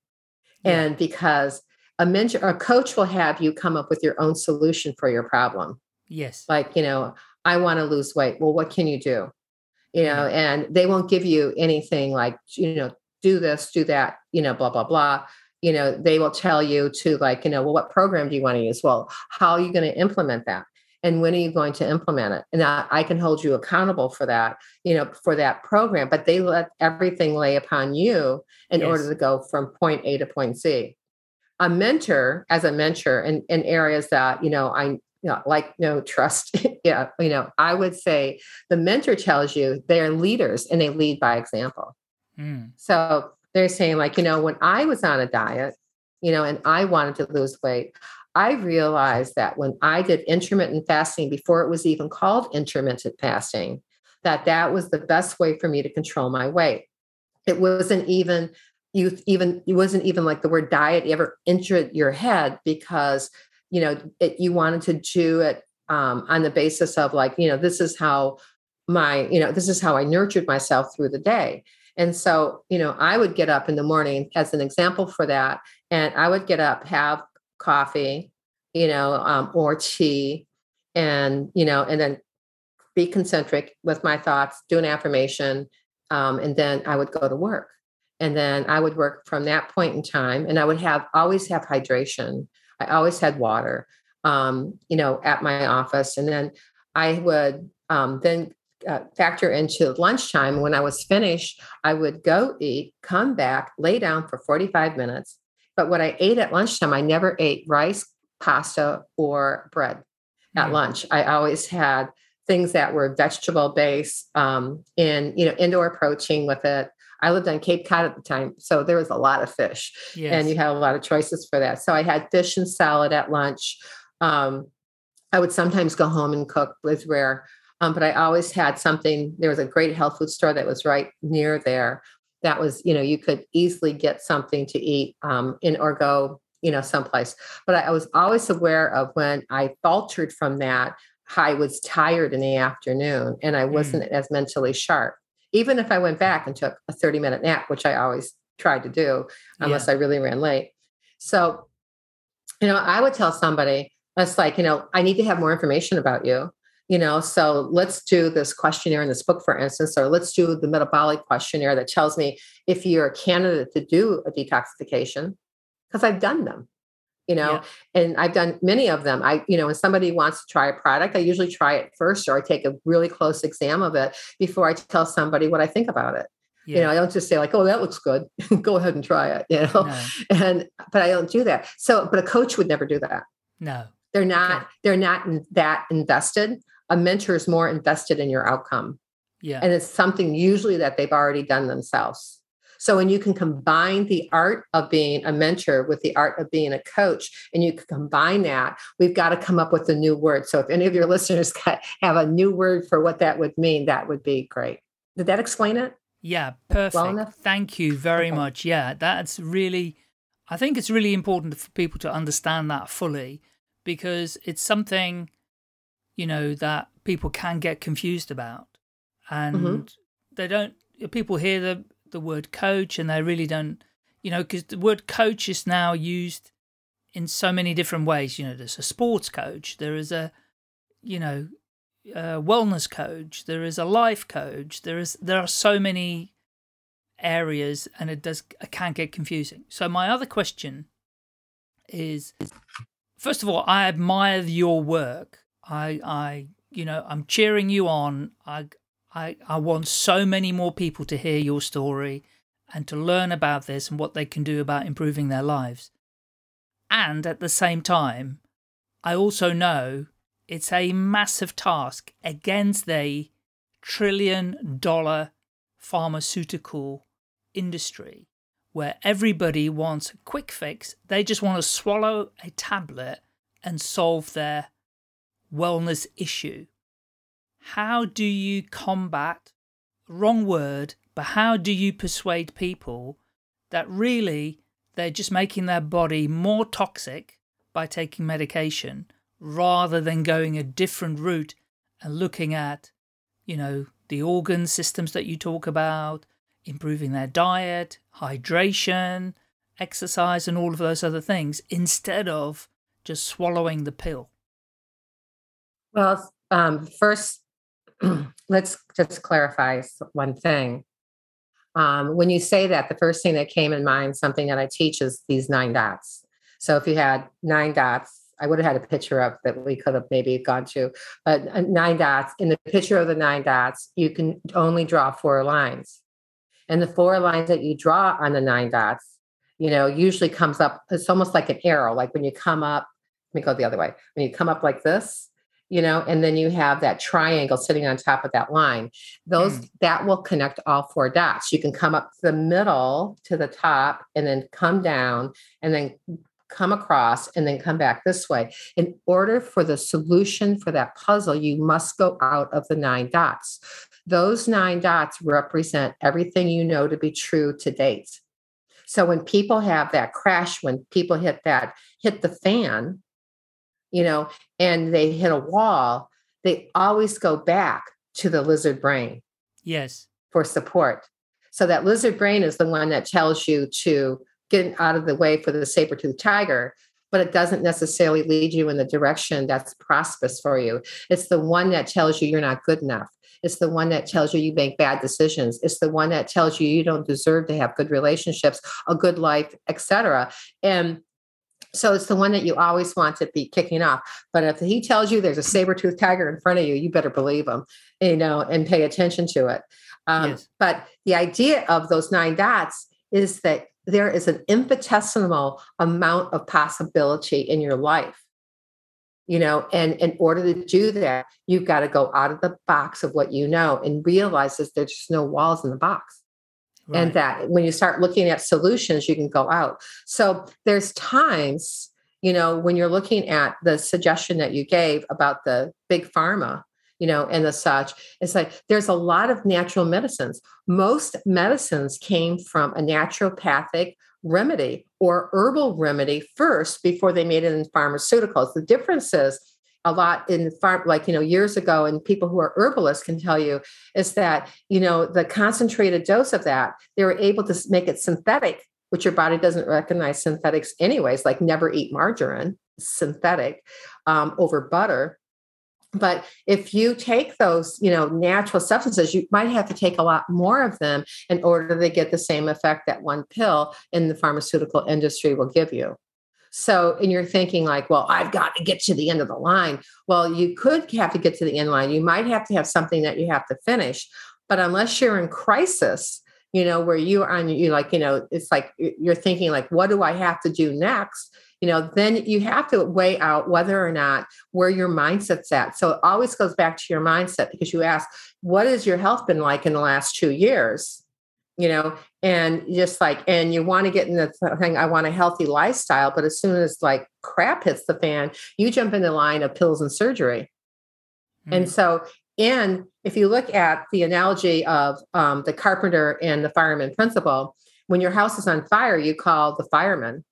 [SPEAKER 2] Yeah.
[SPEAKER 1] And because a mentor, a coach will have you come up with your own solution for your problem.
[SPEAKER 2] Yes.
[SPEAKER 1] Like, you know, I want to lose weight. Well, what can you do? You know, and they won't give you anything like, you know, do this, do that, you know, blah, blah, blah. You know, they will tell you to like, you know, well, what program do you want to use? Well, how are you going to implement that? And when are you going to implement it? And I, I can hold you accountable for that, you know, for that program, but they let everything lay upon you in order to go from point A to point C a mentor, as a mentor in, in areas that, you know, I you know, like no trust. yeah, you know, I would say the mentor tells you they're leaders and they lead by example.
[SPEAKER 2] Mm.
[SPEAKER 1] So they're saying, like, you know, when I was on a diet, you know, and I wanted to lose weight, I realized that when I did intermittent fasting before it was even called intermittent fasting, that that was the best way for me to control my weight. It wasn't even you even it wasn't even like the word diet ever entered your head because you know it, you wanted to do it um, on the basis of like you know this is how my you know this is how I nurtured myself through the day. And so, you know, I would get up in the morning as an example for that. And I would get up, have coffee, you know, um, or tea, and, you know, and then be concentric with my thoughts, do an affirmation. Um, and then I would go to work. And then I would work from that point in time. And I would have always have hydration. I always had water, um, you know, at my office. And then I would um, then uh, factor into lunchtime. When I was finished, I would go eat, come back, lay down for 45 minutes. But what I ate at lunchtime, I never ate rice, pasta, or bread at
[SPEAKER 2] Mm.
[SPEAKER 1] lunch. I always had things that were vegetable based, um, in you know indoor protein with it. I lived on Cape Cod at the time, so there was a lot of fish
[SPEAKER 2] Yes.
[SPEAKER 1] and you had a lot of choices for that. So I had fish and salad at lunch. Um, I would sometimes go home and cook was rare, um, but I always had something. There was a great health food store that was right near there. That was, you know, you could easily get something to eat um, in or go, you know, someplace. But I, I was always aware of when I faltered from that, I was tired in the afternoon and I wasn't as mentally sharp. Even if I went back and took a 30 minute nap, which I always tried to do, unless I really ran late. So, you know, I would tell somebody, it's like, you know, I need to have more information about you. You know, so let's do this questionnaire in this book, for instance, or let's do the metabolic questionnaire that tells me if you're a candidate to do a detoxification, because I've done them, you know,
[SPEAKER 2] Yeah.
[SPEAKER 1] and I've done many of them. I, you know, when somebody wants to try a product, I usually try it first, or I take a really close exam of it before I tell somebody what I think about it.
[SPEAKER 2] Yeah.
[SPEAKER 1] You know, I don't just say like, "Oh, that looks good. Go ahead and try it." You know,
[SPEAKER 2] no,
[SPEAKER 1] and but I don't do that. So, but a coach would never do that.
[SPEAKER 2] no.
[SPEAKER 1] They're not. They're not in- that invested. A mentor is more invested in your outcome,
[SPEAKER 2] Yeah.
[SPEAKER 1] and it's something usually that they've already done themselves. So when you can combine the art of being a mentor with the art of being a coach, and you can combine that, we've got to come up with a new word. So if any of your listeners have a new word for what that would mean, that would be great. Did that explain it?
[SPEAKER 2] Yeah, perfect.
[SPEAKER 1] enough?
[SPEAKER 2] Thank you very
[SPEAKER 1] Okay.
[SPEAKER 2] much. Yeah, that's really, I think it's really important for people to understand that fully because it's something, you know, that people can get confused about. And
[SPEAKER 1] Mm-hmm.
[SPEAKER 2] they don't, people hear the the word coach and they really don't, you know, because the word coach is now used in so many different ways. You know, there's a sports coach, there is a, you know, a wellness coach, there is a life coach, there is there are so many areas, and it does it can get confusing. So my other question is, first of all, I admire your work. I I you know I'm cheering you on. I I I want so many more people to hear your story and to learn about this and what they can do about improving their lives. And at the same time, I also know it's a massive task against the trillion dollar pharmaceutical industry where everybody wants a quick fix. They just want to swallow a tablet and solve their wellness issue. How do you combat, wrong word, but how do you persuade people that really they're just making their body more toxic by taking medication rather than going a different route and looking at, you know, the organ systems that you talk about, improving their diet, hydration, exercise, and all of those other things instead of just swallowing the pill?
[SPEAKER 1] Well, um, first, let's just clarify one thing. Um, when you say that, the first thing that came in mind, something that I teach is these nine dots. So if you had nine dots, I would have had a picture of that we could have maybe gone to, but uh, nine dots. In the picture of the nine dots, you can only draw four lines. And the four lines that you draw on the nine dots, you know, usually comes up, it's almost like an arrow. Like when you come up, let me go the other way. When you come up like this, you know, and then you have that triangle sitting on top of that line. Those mm. that will connect all four dots. You can come up the middle to the top and then come down and then come across and then come back this way. In order for the solution for that puzzle, you must go out of the nine dots. Those nine dots represent everything you know to be true to date. So when people have that crash, when people hit that, hit the fan, you know, and they hit a wall, they always go back to the lizard brain.
[SPEAKER 2] Yes.
[SPEAKER 1] For support. So that lizard brain is the one that tells you to get out of the way for the saber-toothed tiger but it doesn't necessarily lead you in the direction that's prosperous for you. It's the one that tells you you're not good enough. It's the one that tells you you make bad decisions. It's the one that tells you you don't deserve to have good relationships, a good life, etc. And so it's the one that you always want to be kicking off. But if he tells you there's a saber-toothed tiger in front of you, you better believe him, you know, and pay attention to it. Um, yes. But the idea of those nine dots is that there is an infinitesimal amount of possibility in your life you know and in order to do that you've got to go out of the box of what you know and realize that there's just no walls in the box right. and that when you start looking at solutions you can go out so there's times you know when you're looking at the suggestion that you gave about the big pharma you know and the such it's like there's a lot of natural medicines most medicines came from a naturopathic remedy or herbal remedy first before they made it in pharmaceuticals. The difference is a lot in farm like you know years ago and people who are herbalists can tell you is that you know the concentrated dose of that they were able to make it synthetic which your body doesn't recognize synthetics anyways like never eat margarine synthetic um, over butter. But if you take those you know natural substances you might have to take a lot more of them in order to get the same effect that one pill in the pharmaceutical industry will give you so and you're thinking like well i've got to get to the end of the line. Well you could have to get to the end line. You might have to have something that you have to finish but unless you're in crisis you know where you are on you like you know it's like you're thinking like what do i have to do next? You know then you have to weigh out whether or not where your mindset's at. So it always goes back to your mindset because you ask what has your health been like in the last two years you know and just like and you want to get in the thing i want a healthy lifestyle but as soon as like crap hits the fan you jump in the line of pills and surgery mm-hmm. and so and if you look at the analogy of um, the carpenter and the fireman principle when your house is on fire you call the fireman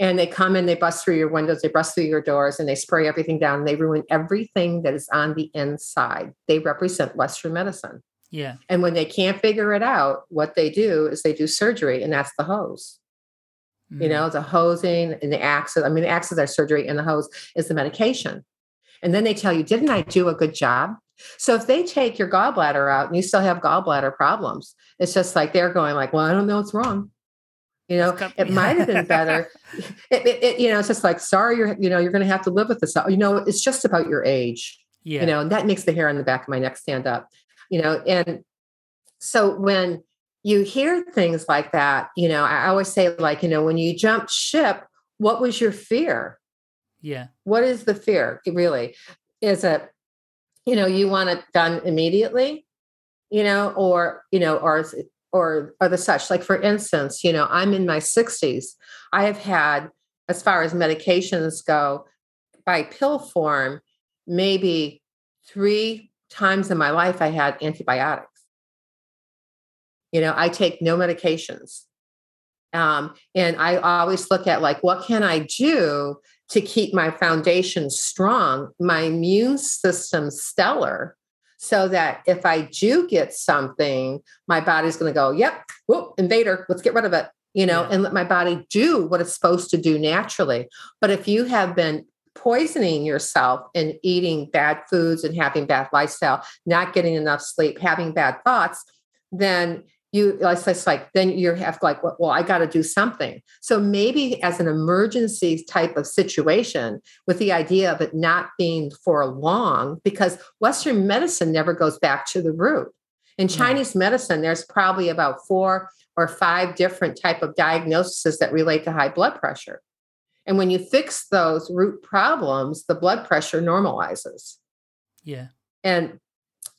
[SPEAKER 1] and they come and they bust through your windows, they bust through your doors, and they spray everything down. And they ruin everything that is on the inside. They represent Western medicine.
[SPEAKER 2] Yeah.
[SPEAKER 1] And when they can't figure it out, what they do is they do surgery, and that's the hose. Mm. You know, the hosing and the axis. I mean, the axis are surgery, and the hose is the medication. And then they tell you, didn't I do a good job? So if they take your gallbladder out and you still have gallbladder problems, it's just like they're going like, well, I don't know what's wrong. You know, it might have been better. It, it, it, you know, it's just like, sorry, you're, you know, you're going to have to live with this. You know, it's just about your age. Yeah. You know, and that makes the hair on the back of my neck stand up. You know, and so when you hear things like that, you know, I always say, like, you know, when you jumped ship, what was your fear?
[SPEAKER 2] Yeah.
[SPEAKER 1] What is the fear really? Is it, you know, you want it done immediately, you know, or, you know, or or or the such. Like for instance, you know, I'm in my 60s. I have had, as far as medications go, by pill form, maybe three times in my life I had antibiotics. You know, I take no medications. Um, and I always look at like, what can I do to keep my foundation strong, my immune system stellar, so that if I do get something, my body's going to go, yep, whoop, invader, let's get rid of it, you know, yeah. and let my body do what it's supposed to do naturally. But if you have been poisoning yourself and eating bad foods and having bad lifestyle, not getting enough sleep, having bad thoughts, then you it's like then you have like well i got to do something. So maybe as an emergency type of situation with the idea of it not being for long because western medicine never goes back to the root. In chinese medicine there's probably about four or five different type of diagnoses that relate to high blood pressure and when you fix those root problems the blood pressure normalizes.
[SPEAKER 2] Yeah.
[SPEAKER 1] And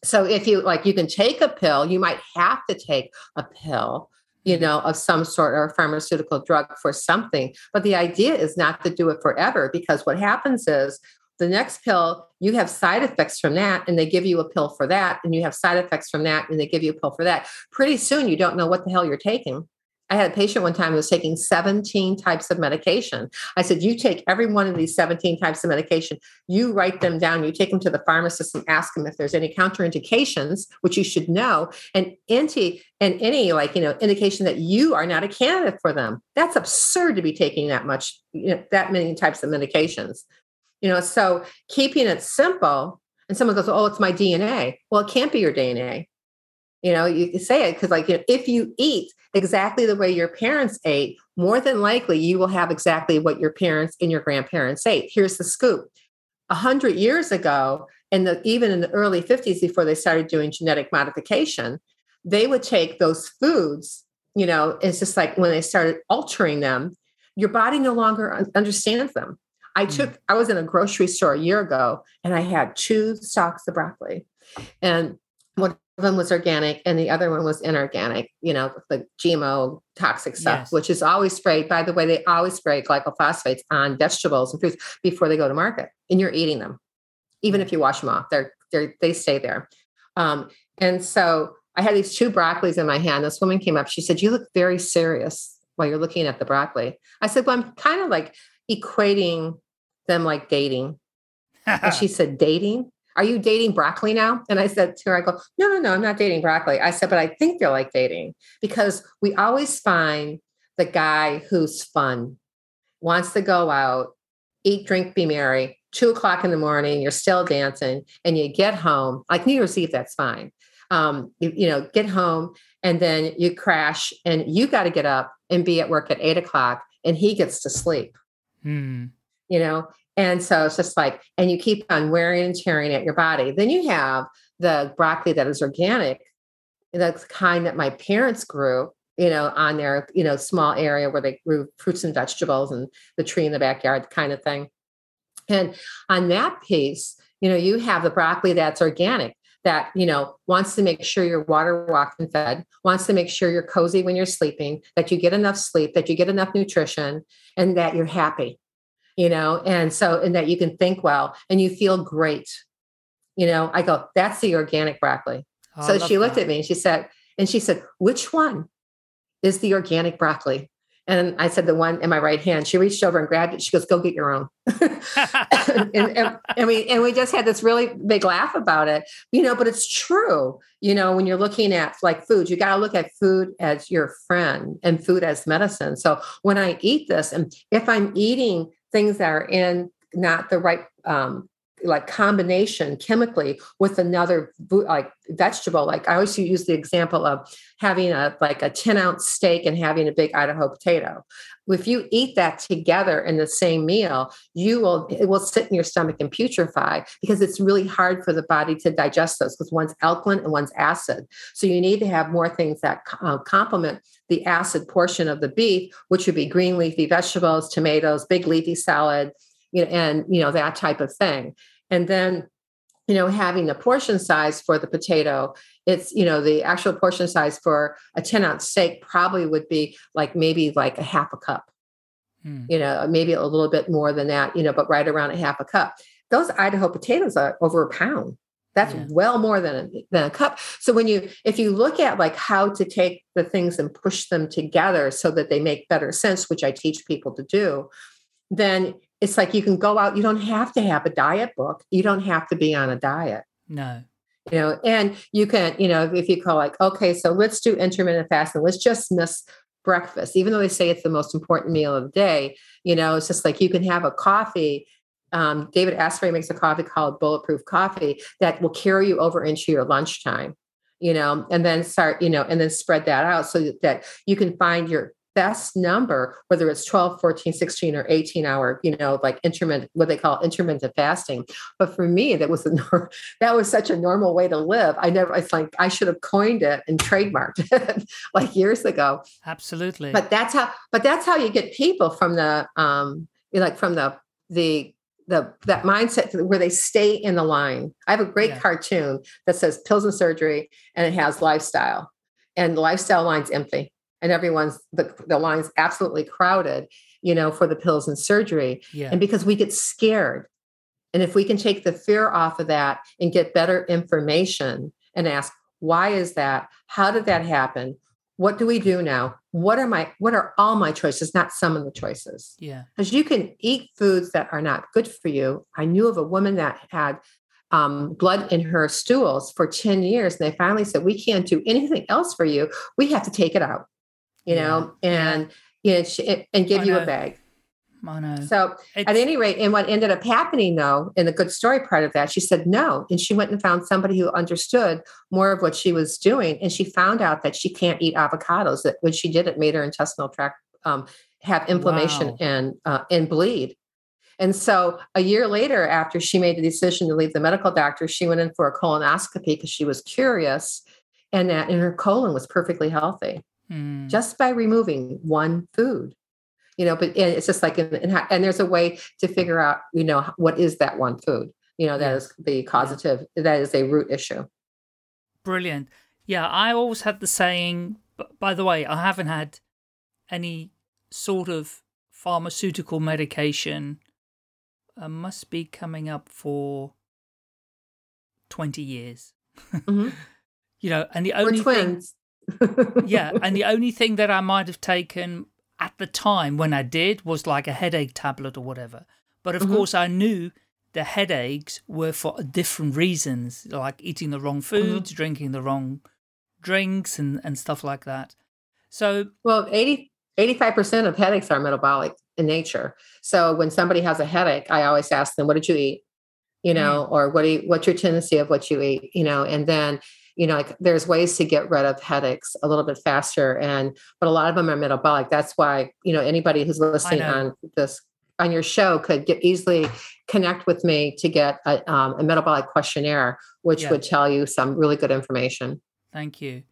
[SPEAKER 1] so if you like you can take a pill you might have to take a pill you mm-hmm. know of some sort or a pharmaceutical drug for something. But the idea is not to do it forever because what happens is the next pill you have side effects from that and they give you a pill for that and you have side effects from that and they give you a pill for that. Pretty soon you don't know what the hell you're taking I had a patient one time who was taking 17 types of medication. I said, You take every one of these 17 types of medication, you write them down, you take them to the pharmacist and ask them if there's any counterindications, which you should know, and anti and any like, you know, indication that you are not a candidate for them. That's absurd to be taking that much, you know, that many types of medications. You know, so keeping it simple, and someone goes, Oh, it's my DNA. Well, it can't be your DNA you know you say it because like you know, if you eat exactly the way your parents ate more than likely you will have exactly what your parents and your grandparents ate. Here's the scoop. A hundred years ago and even in the early 50s before they started doing genetic modification they would take those foods you know it's just like when they started altering them your body no longer understands them. I mm. took i was in a grocery store a year ago and i had two stalks of broccoli. And what of them was organic and the other one was inorganic, you know, the GMO toxic stuff, yes. which is always sprayed. By the way, they always spray glycophosphates on vegetables and fruits before they go to market, and you're eating them. Even if you wash them off, they're, they're they stay there. Um, and so I had these two broccolis in my hand. This woman came up. She said, "You look very serious while you're looking at the broccoli." I said, "Well, I'm kind of like equating them like dating." and she said, "Dating?" Are you dating broccoli now? And I said to her, I go, no, no, no, I'm not dating broccoli. I said, but I think they're like dating because we always find the guy who's fun, wants to go out, eat, drink, be merry, two o'clock in the morning, you're still dancing, and you get home, like New Year's Eve, that's fine. Um, you, you know, get home and then you crash and you got to get up and be at work at eight o'clock and he gets to sleep.
[SPEAKER 2] Hmm.
[SPEAKER 1] You know, and so it's just like, and you keep on wearing and tearing at your body. Then you have the broccoli that is organic, that's the kind that my parents grew, you know, on their, you know, small area where they grew fruits and vegetables and the tree in the backyard kind of thing. And on that piece, you know, you have the broccoli that's organic that you know wants to make sure you're water walked and fed wants to make sure you're cozy when you're sleeping that you get enough sleep that you get enough nutrition and that you're happy you know, and so, and that you can think well and you feel great. You know, I go, that's the organic broccoli. Oh, so she looked that. at me and she said, and she said, which one is the organic broccoli? And I said, the one in my right hand, she reached over and grabbed it. She goes, go get your own. and, and, and, we, and we just had this really big laugh about it, you know, but it's true. You know, when you're looking at like food, you got to look at food as your friend and food as medicine. So when I eat this, and if I'm eating things that are in not the right um, like combination chemically with another like vegetable. Like i always use the example of having a like a 10 ounce steak and having a big idaho potato. If you eat that together in the same meal you will it will sit in your stomach and putrefy because it's really hard for the body to digest those because one's alkaline and one's acid. So you need to have more things that uh, complement the acid portion of the beef which would be green leafy vegetables tomatoes big leafy salad you know, and you know that type of thing. And then, you know, having the portion size for the potato, it's you know the actual portion size for a ten ounce steak probably would be like maybe like a half a cup. Hmm. You know, maybe a little bit more than that. You know, but right around a half a cup. Those Idaho potatoes are over a pound that's yeah. well more than a, than a cup so when you if you look at like how to take the things and push them together so that they make better sense which i teach people to do then it's like you can go out you don't have to have a diet book you don't have to be on a diet.
[SPEAKER 2] No.
[SPEAKER 1] You know and you can you know if you call like okay so let's do intermittent fasting let's just miss breakfast even though they say it's the most important meal of the day you know it's just like you can have a coffee um, david asprey makes a coffee called bulletproof coffee that will carry you over into your lunchtime you know and then start you know and then spread that out so that you can find your best number, whether it's 12, 14, 16, or 18 hour, you know, like intermittent, what they call intermittent fasting. But for me, that was a that was such a normal way to live. I never, it's like I should have coined it and trademarked it like years ago.
[SPEAKER 2] Absolutely.
[SPEAKER 1] But that's how, but that's how you get people from the, um, like from the, the, the that mindset where they stay in the line. I have a great yeah. cartoon that says pills and surgery and it has lifestyle and the lifestyle line's empty and everyone's the, the line's absolutely crowded you know for the pills and surgery. Yeah. and because we get scared. And if we can take the fear off of that and get better information and ask why is that? How did that happen? What do we do now? What are my what are all my choices not some of the choices?
[SPEAKER 2] Yeah.
[SPEAKER 1] Because you can eat foods that are not good for you. I knew of a woman that had um, blood in her stools for 10 years and they finally said we can't do anything else for you. We have to take it out you know, and you know, and give you a bag. So at any rate, and what ended up happening though, in the good story part of that, she said no. And she went and found somebody who understood more of what she was doing. And she found out that she can't eat avocados. That when she did it, made her intestinal tract um, have inflammation wow. and uh, and bleed. And so a year later, after she made the decision to leave the medical doctor, she went in for a colonoscopy because she was curious, and that and her colon was perfectly healthy mm. just by removing one food you know but it's just like and, and there's a way to figure out you know what is that one food you know that is the causative yeah. that is a root issue
[SPEAKER 2] brilliant yeah i always had the saying by the way i haven't had any sort of pharmaceutical medication uh, must be coming up for 20 years mm-hmm. you know and the only thing yeah, and the only thing that I might have taken at the time when I did was like a headache tablet or whatever. But of mm-hmm. course, I knew the headaches were for different reasons, like eating the wrong mm-hmm. foods, mm-hmm. drinking the wrong drinks, and, and stuff like that. So,
[SPEAKER 1] well, 80, 85% of headaches are metabolic in nature. So when somebody has a headache, I always ask them, "What did you eat?" You know, mm. or what do you, what's your tendency of what you eat? You know, and then you know like there's ways to get rid of headaches a little bit faster and but a lot of them are metabolic. That's why you know anybody who's listening on this on your show could get easily connect with me to get a, um, a metabolic questionnaire which yeah. would tell you some really good information.
[SPEAKER 2] Thank you.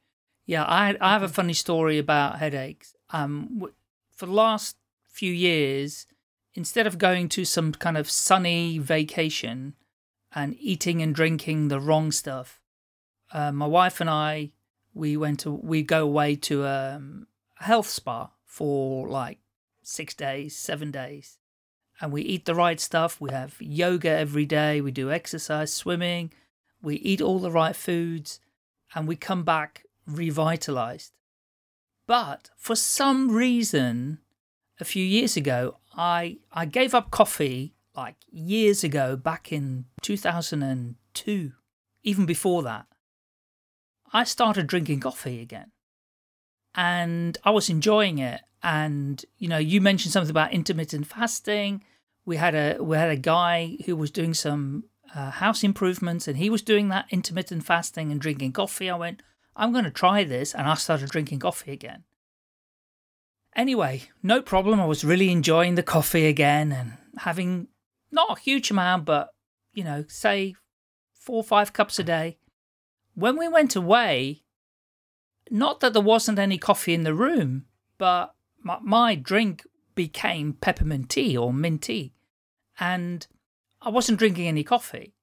[SPEAKER 2] Yeah i, I have a funny story about headaches. Um, for the last few years instead of going to some kind of sunny vacation and eating and drinking the wrong stuff uh, my wife and I, we went to we go away to um, a health spa for like six days, seven days, and we eat the right stuff. We have yoga every day. We do exercise, swimming. We eat all the right foods, and we come back revitalized. But for some reason, a few years ago, I I gave up coffee like years ago, back in 2002, even before that. I started drinking coffee again, and I was enjoying it. And you know, you mentioned something about intermittent fasting. We had a we had a guy who was doing some uh, house improvements, and he was doing that intermittent fasting and drinking coffee. I went, I'm going to try this, and I started drinking coffee again. Anyway, no problem. I was really enjoying the coffee again and having not a huge amount, but, you know, say four or five cups a day. When we went away, not that there wasn't any coffee in the room, but my, my drink became peppermint tea or mint tea. And I wasn't drinking any coffee.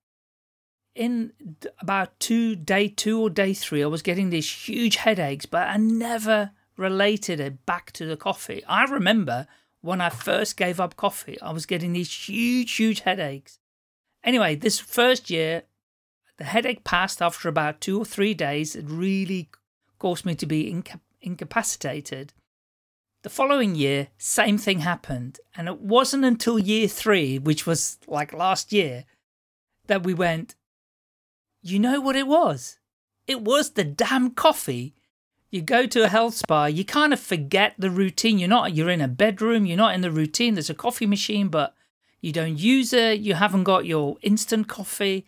[SPEAKER 2] In about two, day two or day three, I was getting these huge headaches, but I never related it back to the coffee. I remember when I first gave up coffee, I was getting these huge, huge headaches. Anyway, this first year, the headache passed after about two or three days. It really caused me to be inca- incapacitated. The following year, same thing happened. And it wasn't until year three, which was like last year, that we went, you know what it was? It was the damn coffee you go to a health spa, you kind of forget the routine. You're not, you're in a bedroom, you're not in the routine. There's a coffee machine, but you don't use it. You haven't got your instant coffee.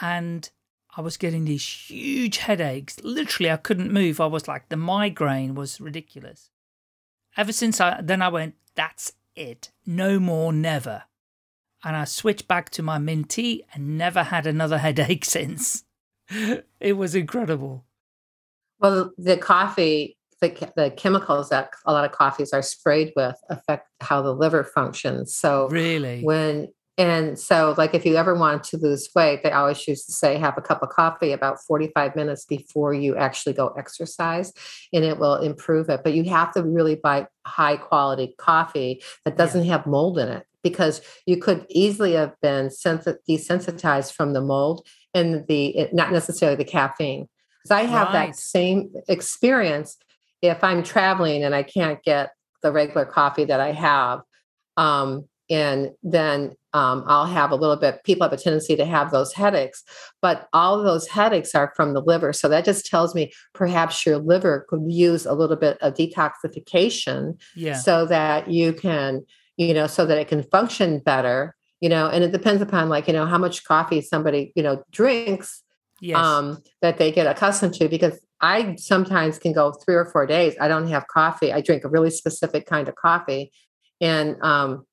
[SPEAKER 2] And I was getting these huge headaches. Literally, I couldn't move. I was like, the migraine was ridiculous. Ever since I, then I went, that's it. No more, never. And I switched back to my mint tea and never had another headache since. it was incredible.
[SPEAKER 1] Well, the coffee, the, the chemicals that a lot of coffees are sprayed with affect how the liver functions. So,
[SPEAKER 2] really,
[SPEAKER 1] when and so, like, if you ever want to lose weight, they always used to say have a cup of coffee about 45 minutes before you actually go exercise, and it will improve it. But you have to really buy high quality coffee that doesn't yeah. have mold in it because you could easily have been desensitized from the mold and the not necessarily the caffeine. Because I have right. that same experience if I'm traveling and I can't get the regular coffee that I have. Um, and then um, I'll have a little bit, people have a tendency to have those headaches, but all of those headaches are from the liver. So that just tells me perhaps your liver could use a little bit of detoxification
[SPEAKER 2] yeah.
[SPEAKER 1] so that you can, you know, so that it can function better, you know, and it depends upon like, you know, how much coffee somebody, you know, drinks
[SPEAKER 2] yes.
[SPEAKER 1] um, that they get accustomed to because I sometimes can go three or four days. I don't have coffee. I drink a really specific kind of coffee. And, um,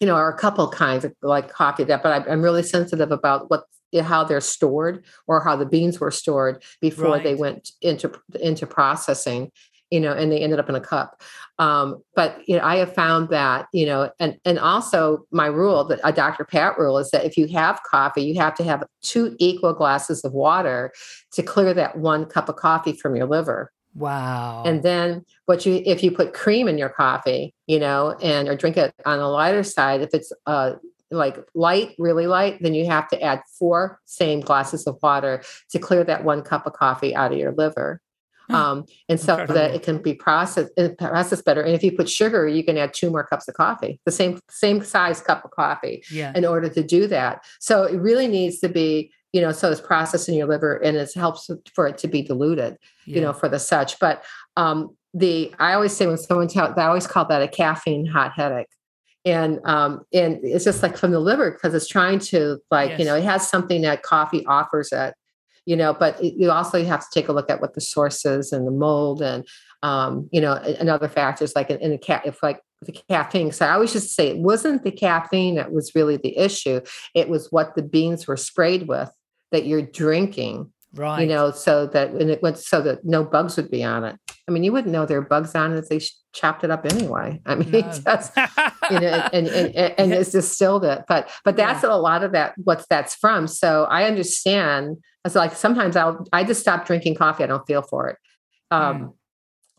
[SPEAKER 1] you know, or a couple kinds of like coffee that, but I, am really sensitive about what, how they're stored or how the beans were stored before right. they went into, into processing you know, and they ended up in a cup. Um, but you know, I have found that, you know, and and also my rule that a Dr. Pat rule is that if you have coffee, you have to have two equal glasses of water to clear that one cup of coffee from your liver.
[SPEAKER 2] Wow.
[SPEAKER 1] And then what you if you put cream in your coffee, you know, and or drink it on the lighter side, if it's uh like light, really light, then you have to add four same glasses of water to clear that one cup of coffee out of your liver. Um, and so Incredible. that it can be processed processed better. And if you put sugar, you can add two more cups of coffee, the same same size cup of coffee,
[SPEAKER 2] yeah.
[SPEAKER 1] in order to do that. So it really needs to be, you know, so it's processed in your liver, and it helps for it to be diluted, yeah. you know, for the such. But um, the I always say when someone tells, I always call that a caffeine hot headache and um and it's just like from the liver because it's trying to like yes. you know it has something that coffee offers it you know but you also have to take a look at what the sources and the mold and um, you know and other factors like in, in the cat if like the caffeine so i always just say it wasn't the caffeine that was really the issue it was what the beans were sprayed with that you're drinking
[SPEAKER 2] right
[SPEAKER 1] you know so that and it went so that no bugs would be on it i mean you wouldn't know there are bugs on it if they chopped it up anyway i mean no. just you know and and, and, and it's distilled it but but that's yeah. a lot of that what's that's from so i understand it's like sometimes i'll i just stop drinking coffee i don't feel for it um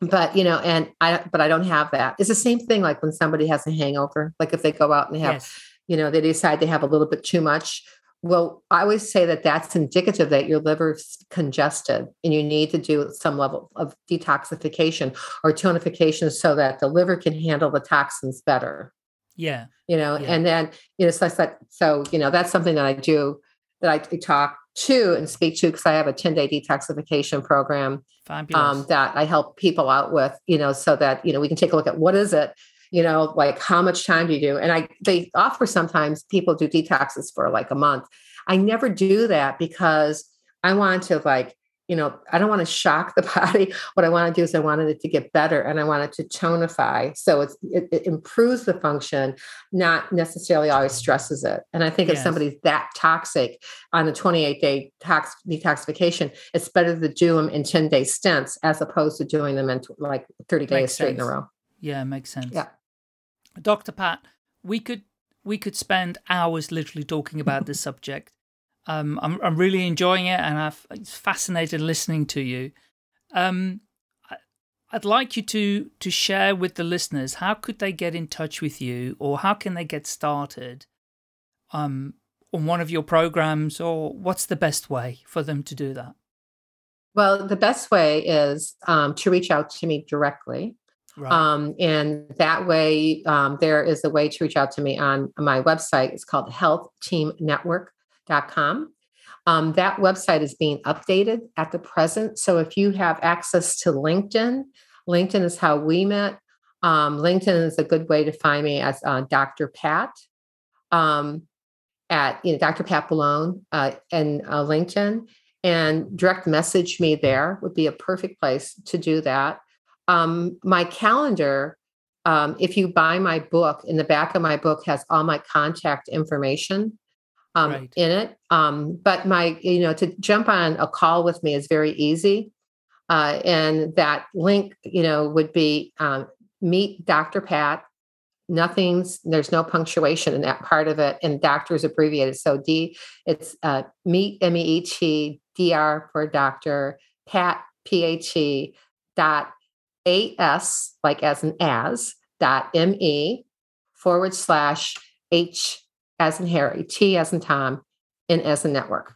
[SPEAKER 1] mm. but you know and i but i don't have that it's the same thing like when somebody has a hangover like if they go out and have yes. you know they decide they have a little bit too much well, I always say that that's indicative that your liver's congested and you need to do some level of detoxification or tonification so that the liver can handle the toxins better.
[SPEAKER 2] Yeah.
[SPEAKER 1] You know,
[SPEAKER 2] Yeah.
[SPEAKER 1] and then, you know, so, so, so, you know, that's something that I do that I talk to and speak to because I have a 10 day detoxification program um, that I help people out with, you know, so that, you know, we can take a look at what is it, you know, like how much time do you do? And I, they offer sometimes people do detoxes for like a month. I never do that because I want to like, you know, I don't want to shock the body. What I want to do is I wanted it to get better and I want it to tonify. So it's, it, it improves the function, not necessarily always stresses it. And I think if somebody's that toxic on a 28 day tox detoxification, it's better to do them in 10 day stints as opposed to doing them in like 30 days
[SPEAKER 2] Makes
[SPEAKER 1] straight in a row.
[SPEAKER 2] yeah, makes sense.
[SPEAKER 1] Yeah.
[SPEAKER 2] Dr. Pat, we could we could spend hours literally talking about this subject. Um, I'm I'm really enjoying it, and I've it's fascinated listening to you. Um, I, I'd like you to to share with the listeners how could they get in touch with you, or how can they get started, um, on one of your programs, or what's the best way for them to do that?
[SPEAKER 1] Well, the best way is um, to reach out to me directly.
[SPEAKER 2] Right.
[SPEAKER 1] Um, and that way, um, there is a way to reach out to me on my website. It's called healthteamnetwork.com. Um, that website is being updated at the present. So if you have access to LinkedIn, LinkedIn is how we met. Um, LinkedIn is a good way to find me as uh, Dr. Pat um, at you know Dr. Pat Boulogne uh, and uh, LinkedIn, and direct message me there would be a perfect place to do that um, my calendar um, if you buy my book in the back of my book has all my contact information um,
[SPEAKER 2] Right.
[SPEAKER 1] in it. Um, but my you know to jump on a call with me is very easy uh, and that link you know would be um, meet dr pat. Nothing's there's no punctuation in that part of it and doctor is abbreviated. So d it's uh, meet m-e-e-t dr for doctor pat p-h-e dot as like as an as dot me forward slash h as in harry t as in tom and as in network.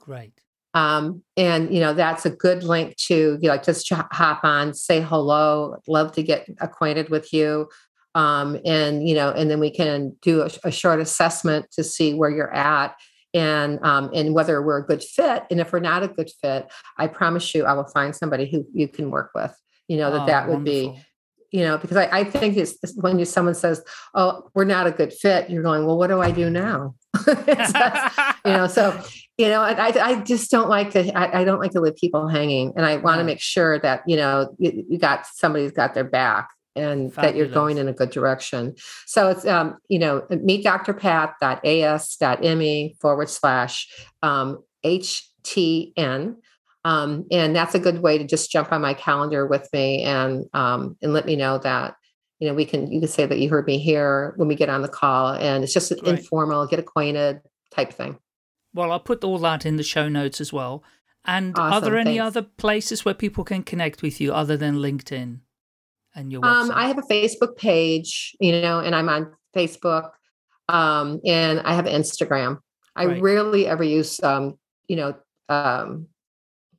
[SPEAKER 2] Great.
[SPEAKER 1] um, and you know that's a good link to you know just hop on say hello love to get acquainted with you. Um, and you know and then we can do a, a short assessment to see where you're at and um, and whether we're a good fit. And if we're not a good fit i promise you i will find somebody who you can work with you know that
[SPEAKER 2] Oh,
[SPEAKER 1] that would be you know because i, I think it's, it's when you someone says oh we're not a good fit you're going well what do i do now? That's- you know so you know I, I I just don't like to I, I don't like to leave people hanging and i want to
[SPEAKER 2] No.
[SPEAKER 1] make sure that you know you, you got somebody's got their back and that you're going in a good direction. So it's um you know meet drpat.as.me forward slash um htn um, and that's a good way to just jump on my calendar with me and um, and let me know that you know we can you can say that you heard me here when we get on the call and it's just an
[SPEAKER 2] Great.
[SPEAKER 1] informal get acquainted type thing
[SPEAKER 2] Well, I'll put all that in the show notes as well. And are there any
[SPEAKER 1] thanks.
[SPEAKER 2] other places where people can connect with you other than LinkedIn and your website?
[SPEAKER 1] Um, I have a Facebook page, you know, and I'm on Facebook, um, and I have Instagram. I rarely ever use, um, you know, um,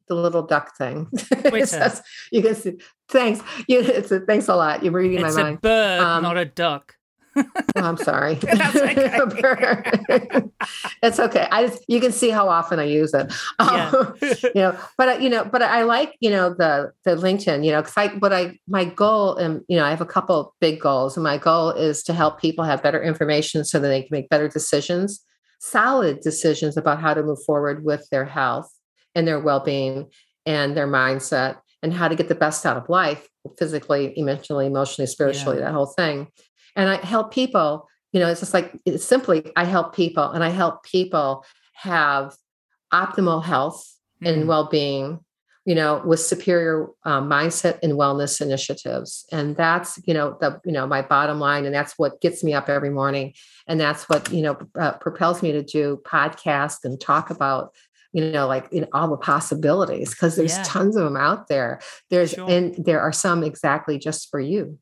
[SPEAKER 1] the little duck thing. Says- you can see. Thanks. You, it's a, thanks a lot. You're reading
[SPEAKER 2] it's
[SPEAKER 1] my
[SPEAKER 2] a
[SPEAKER 1] mind.
[SPEAKER 2] bird,
[SPEAKER 1] Um,
[SPEAKER 2] not a duck.
[SPEAKER 1] Oh, I'm sorry.
[SPEAKER 2] That's okay.
[SPEAKER 1] it's okay. I just you can see how often I use it.
[SPEAKER 2] Yeah.
[SPEAKER 1] Um, you know, but I- you know, but I like you know the the LinkedIn. You know, because I what I my goal and you know I have a couple big goals, and my goal is to help people have better information so that they can make better decisions, solid decisions about how to move forward with their health and their well being and their mindset and how to get the best out of life physically, emotionally emotionally, spiritually, that whole thing. And I help people, you know, it's just like it's simply I help people and I help people have optimal health and
[SPEAKER 2] Mm,
[SPEAKER 1] well-being you know with superior um, mindset and wellness initiatives. And that's you know the you know my bottom line and that's what gets me up every morning. And that's what you know uh, propels me to do podcasts and talk about you know like in all the possibilities because there's
[SPEAKER 2] Yeah.
[SPEAKER 1] tons of them out there there's
[SPEAKER 2] Sure.
[SPEAKER 1] and there are some exactly just for you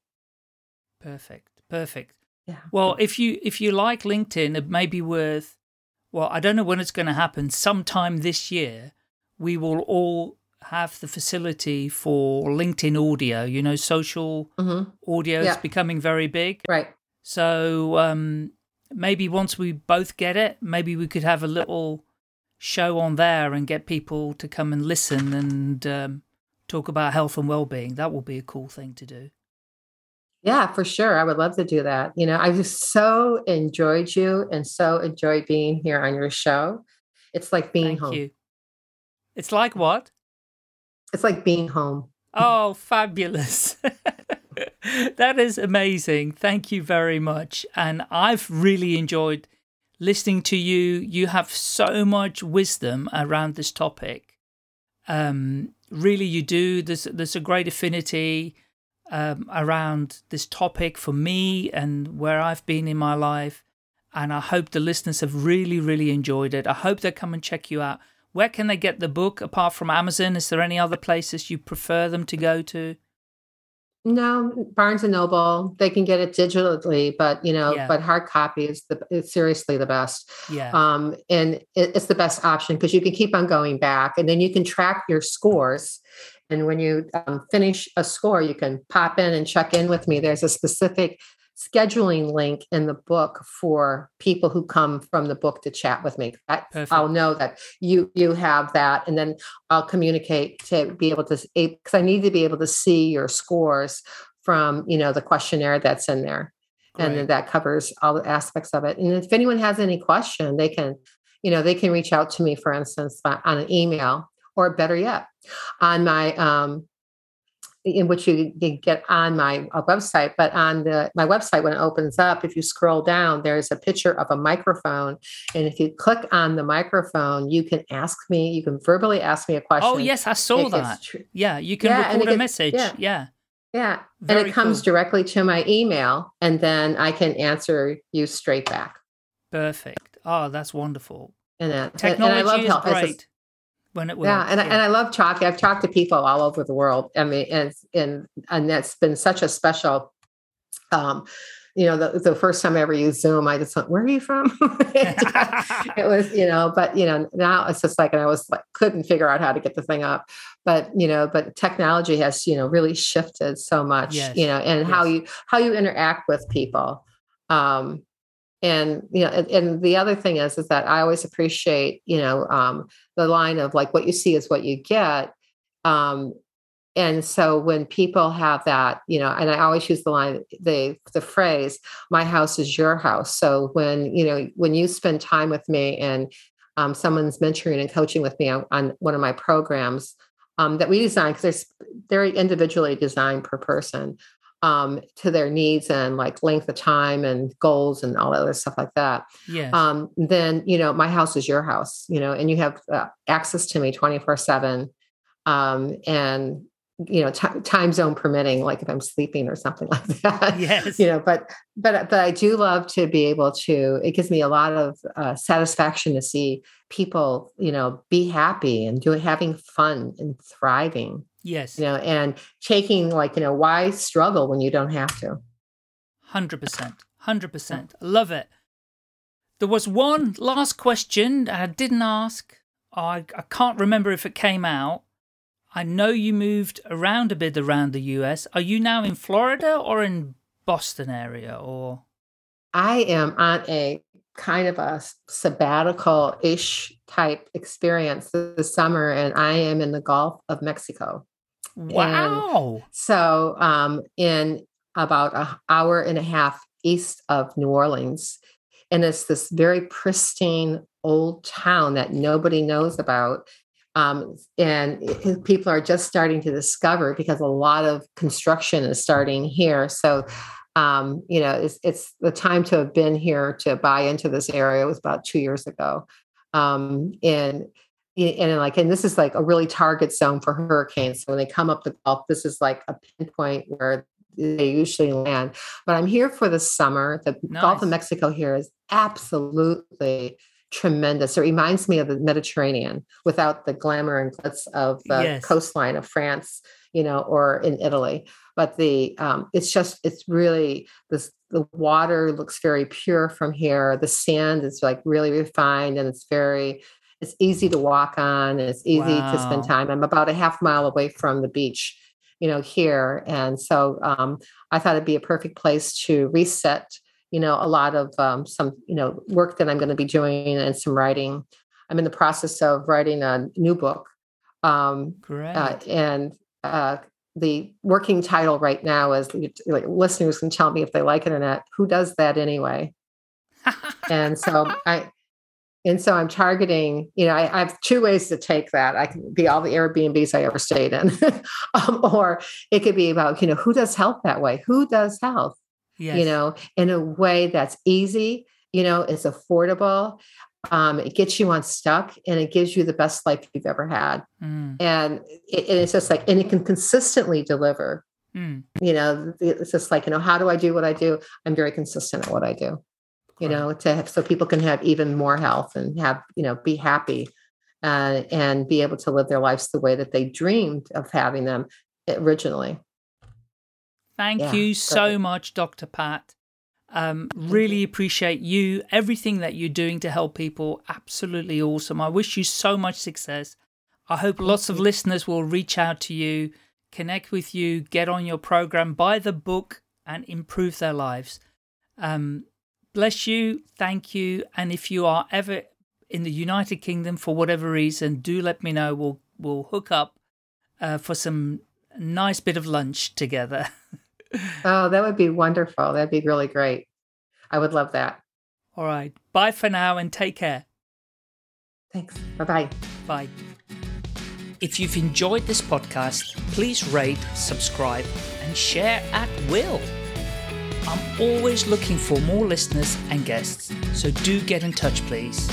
[SPEAKER 2] Perfect. Perfect.
[SPEAKER 1] yeah
[SPEAKER 2] Well, if you if you like LinkedIn, it may be worth well, I don't know when it's going to happen. Sometime this year, we will all have the facility for LinkedIn audio. You know, social
[SPEAKER 1] hmm
[SPEAKER 2] audio is becoming very big.
[SPEAKER 1] Right.
[SPEAKER 2] So um, maybe once we both get it, maybe we could have a little show on there and get people to come and listen and um, talk about health and well-being. That will be a cool thing to do.
[SPEAKER 1] Yeah, for sure. I would love to do that. You know, I just so enjoyed you and so enjoyed being here on your show. It's like being
[SPEAKER 2] Thank
[SPEAKER 1] home.
[SPEAKER 2] you. It's like what?
[SPEAKER 1] It's like being home.
[SPEAKER 2] Oh, fabulous. that is amazing. Thank you very much. And I've really enjoyed listening to you. You have so much wisdom around this topic. Um, really, you do. There's, there's a great affinity um, around this topic for me and where I've been in my life. And I hope the listeners have really, really enjoyed it. I hope they come and check you out. Where can they get the book apart from Amazon? Is there any other places you prefer them to go to?
[SPEAKER 1] No, Barnes and Noble, they can get it digitally, but you know,
[SPEAKER 2] Yeah.
[SPEAKER 1] but hard copy is the is seriously the best.
[SPEAKER 2] Yeah.
[SPEAKER 1] Um, and it, it's the best option because you can keep on going back, and then you can track your scores. And when you um, finish a score, you can pop in and check in with me. There's a specific scheduling link in the book for people who come from the book to chat with me. I, I'll know that you you have that, and then I'll communicate to be able to because I need to be able to see your scores from you know the questionnaire that's in there and
[SPEAKER 2] Great.
[SPEAKER 1] that covers all the aspects of it. And if anyone has any question, they can, you know, they can reach out to me, for instance, on an email, or better yet, on my um, in which you can get on my uh, website. But on the my website, when it opens up, if you scroll down, there's a picture of a microphone, and if you click on the microphone, you can ask me, you can verbally ask me a question.
[SPEAKER 2] Oh, yes, I saw
[SPEAKER 1] It
[SPEAKER 2] that.
[SPEAKER 1] tr-
[SPEAKER 2] Yeah, you can
[SPEAKER 1] Yeah,
[SPEAKER 2] record a message.
[SPEAKER 1] yeah.
[SPEAKER 2] Yeah.
[SPEAKER 1] Yeah.
[SPEAKER 2] Very
[SPEAKER 1] and it comes
[SPEAKER 2] cool.
[SPEAKER 1] directly to my email, and then I can answer you straight back.
[SPEAKER 2] Perfect. Oh, that's wonderful.
[SPEAKER 1] And, that,
[SPEAKER 2] Technology
[SPEAKER 1] and I love
[SPEAKER 2] is great when it
[SPEAKER 1] yeah, and, I and I love talking. I've talked to people all over the world. I mean, and and and that's been such a special. Um, you know, the, the first time I ever used Zoom, I just went, "Where are you from?" it was, you know, but you know, now it's just like, and I was like, couldn't figure out how to get the thing up. But you know, but technology has, you know, really shifted so much,
[SPEAKER 2] Yes,
[SPEAKER 1] you know, and how you how you interact with people. Um, and you know, and, and the other thing is, is that I always appreciate, you know, um, the line of like, what you see is what you get. Um, and so when people have that, you know, and I always use the line, the the phrase, "My house is your house." So when you know, when you spend time with me and um, someone's mentoring and coaching with me on, on one of my programs um, that we design because they're very individually designed per person um, to their needs and like length of time and goals and all that other stuff like that
[SPEAKER 2] yes.
[SPEAKER 1] um, then you know my house is your house you know and you have uh, access to me 24 7 um, and you know ti time zone permitting like if i'm sleeping or something like that
[SPEAKER 2] yes.
[SPEAKER 1] you know but but but i do love to be able to it gives me a lot of uh, satisfaction to see people you know be happy and doing having fun and thriving
[SPEAKER 2] Yes.
[SPEAKER 1] you know and taking like you know why struggle when you don't have to
[SPEAKER 2] 100%. 100%. I love it. There was one last question I didn't ask. I, I can't remember if it came out. I know you moved around a bit around the US. Are you now in Florida or in Boston area or
[SPEAKER 1] I am on a kind of a sabbatical ish type experience this summer, and I am in the Gulf of Mexico.
[SPEAKER 2] Wow.
[SPEAKER 1] So, um, in about an hour and a half east of New Orleans, and it's this very pristine old town that nobody knows about. Um, and people are just starting to discover because a lot of construction is starting here. So, um, you know, it's, it's the time to have been here to buy into this area was about two years ago. Um, and and like, and this is like a really target zone for hurricanes. So when they come up the Gulf, this is like a pinpoint where they usually land. But I'm here for the summer. The Gulf of Mexico here is absolutely tremendous. It reminds me of the Mediterranean without the glamour and glitz of the
[SPEAKER 2] Yes.
[SPEAKER 1] coastline of France, you know, or in Italy. But the um, it's just it's really this the water looks very pure from here. The sand is like really refined and it's very it's easy to walk on. It's easy wow. to spend time. I'm about a half mile away from the beach, you know, here. And so um, I thought it'd be a perfect place to reset, you know, a lot of um, some, you know, work that I'm going to be doing and some writing. I'm in the process of writing a new book. Um,
[SPEAKER 2] Great. Uh,
[SPEAKER 1] and uh, the working title right now is like listeners can tell me if they like it or not. Who does that anyway? and so I, and so I'm targeting, you know, I, I, have two ways to take that. I can be all the Airbnbs I ever stayed in, um, or it could be about, you know, who does health that way? Who does health, yes. you know, in a way that's easy, you know, it's affordable. Um, it gets you unstuck and it gives you the best life you've ever had. Mm. And, it, and it's just like, and it can consistently deliver. Mm. You know, it's just like, you know, how do I do what I do? I'm very consistent at what I do you know to have, so people can have even more health and have you know be happy uh, and be able to live their lives the way that they dreamed of having them originally.
[SPEAKER 2] Thank yeah, you so much dr pat. Um, really appreciate you everything that you're doing to help people absolutely awesome. I wish you so much success. I hope lots of listeners will reach out to you connect with you get on your program buy the book and improve their lives. Um, bless you, thank you, and if you are ever in the United Kingdom for whatever reason, do let me know. We'll we'll hook up uh, for some nice bit of lunch together.
[SPEAKER 1] oh, that would be wonderful. That'd be really great. I would love that.
[SPEAKER 2] All right. Bye for now and take care.
[SPEAKER 1] Thanks. Bye-bye.
[SPEAKER 2] Bye. If you've enjoyed this podcast, please rate, subscribe, and share at will. I'm always looking for more listeners and guests, so do get in touch, please.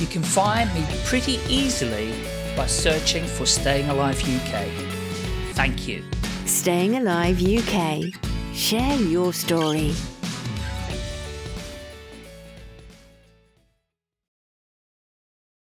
[SPEAKER 2] You can find me pretty easily by searching for Staying Alive UK. Thank you.
[SPEAKER 3] Staying Alive UK. Share your story.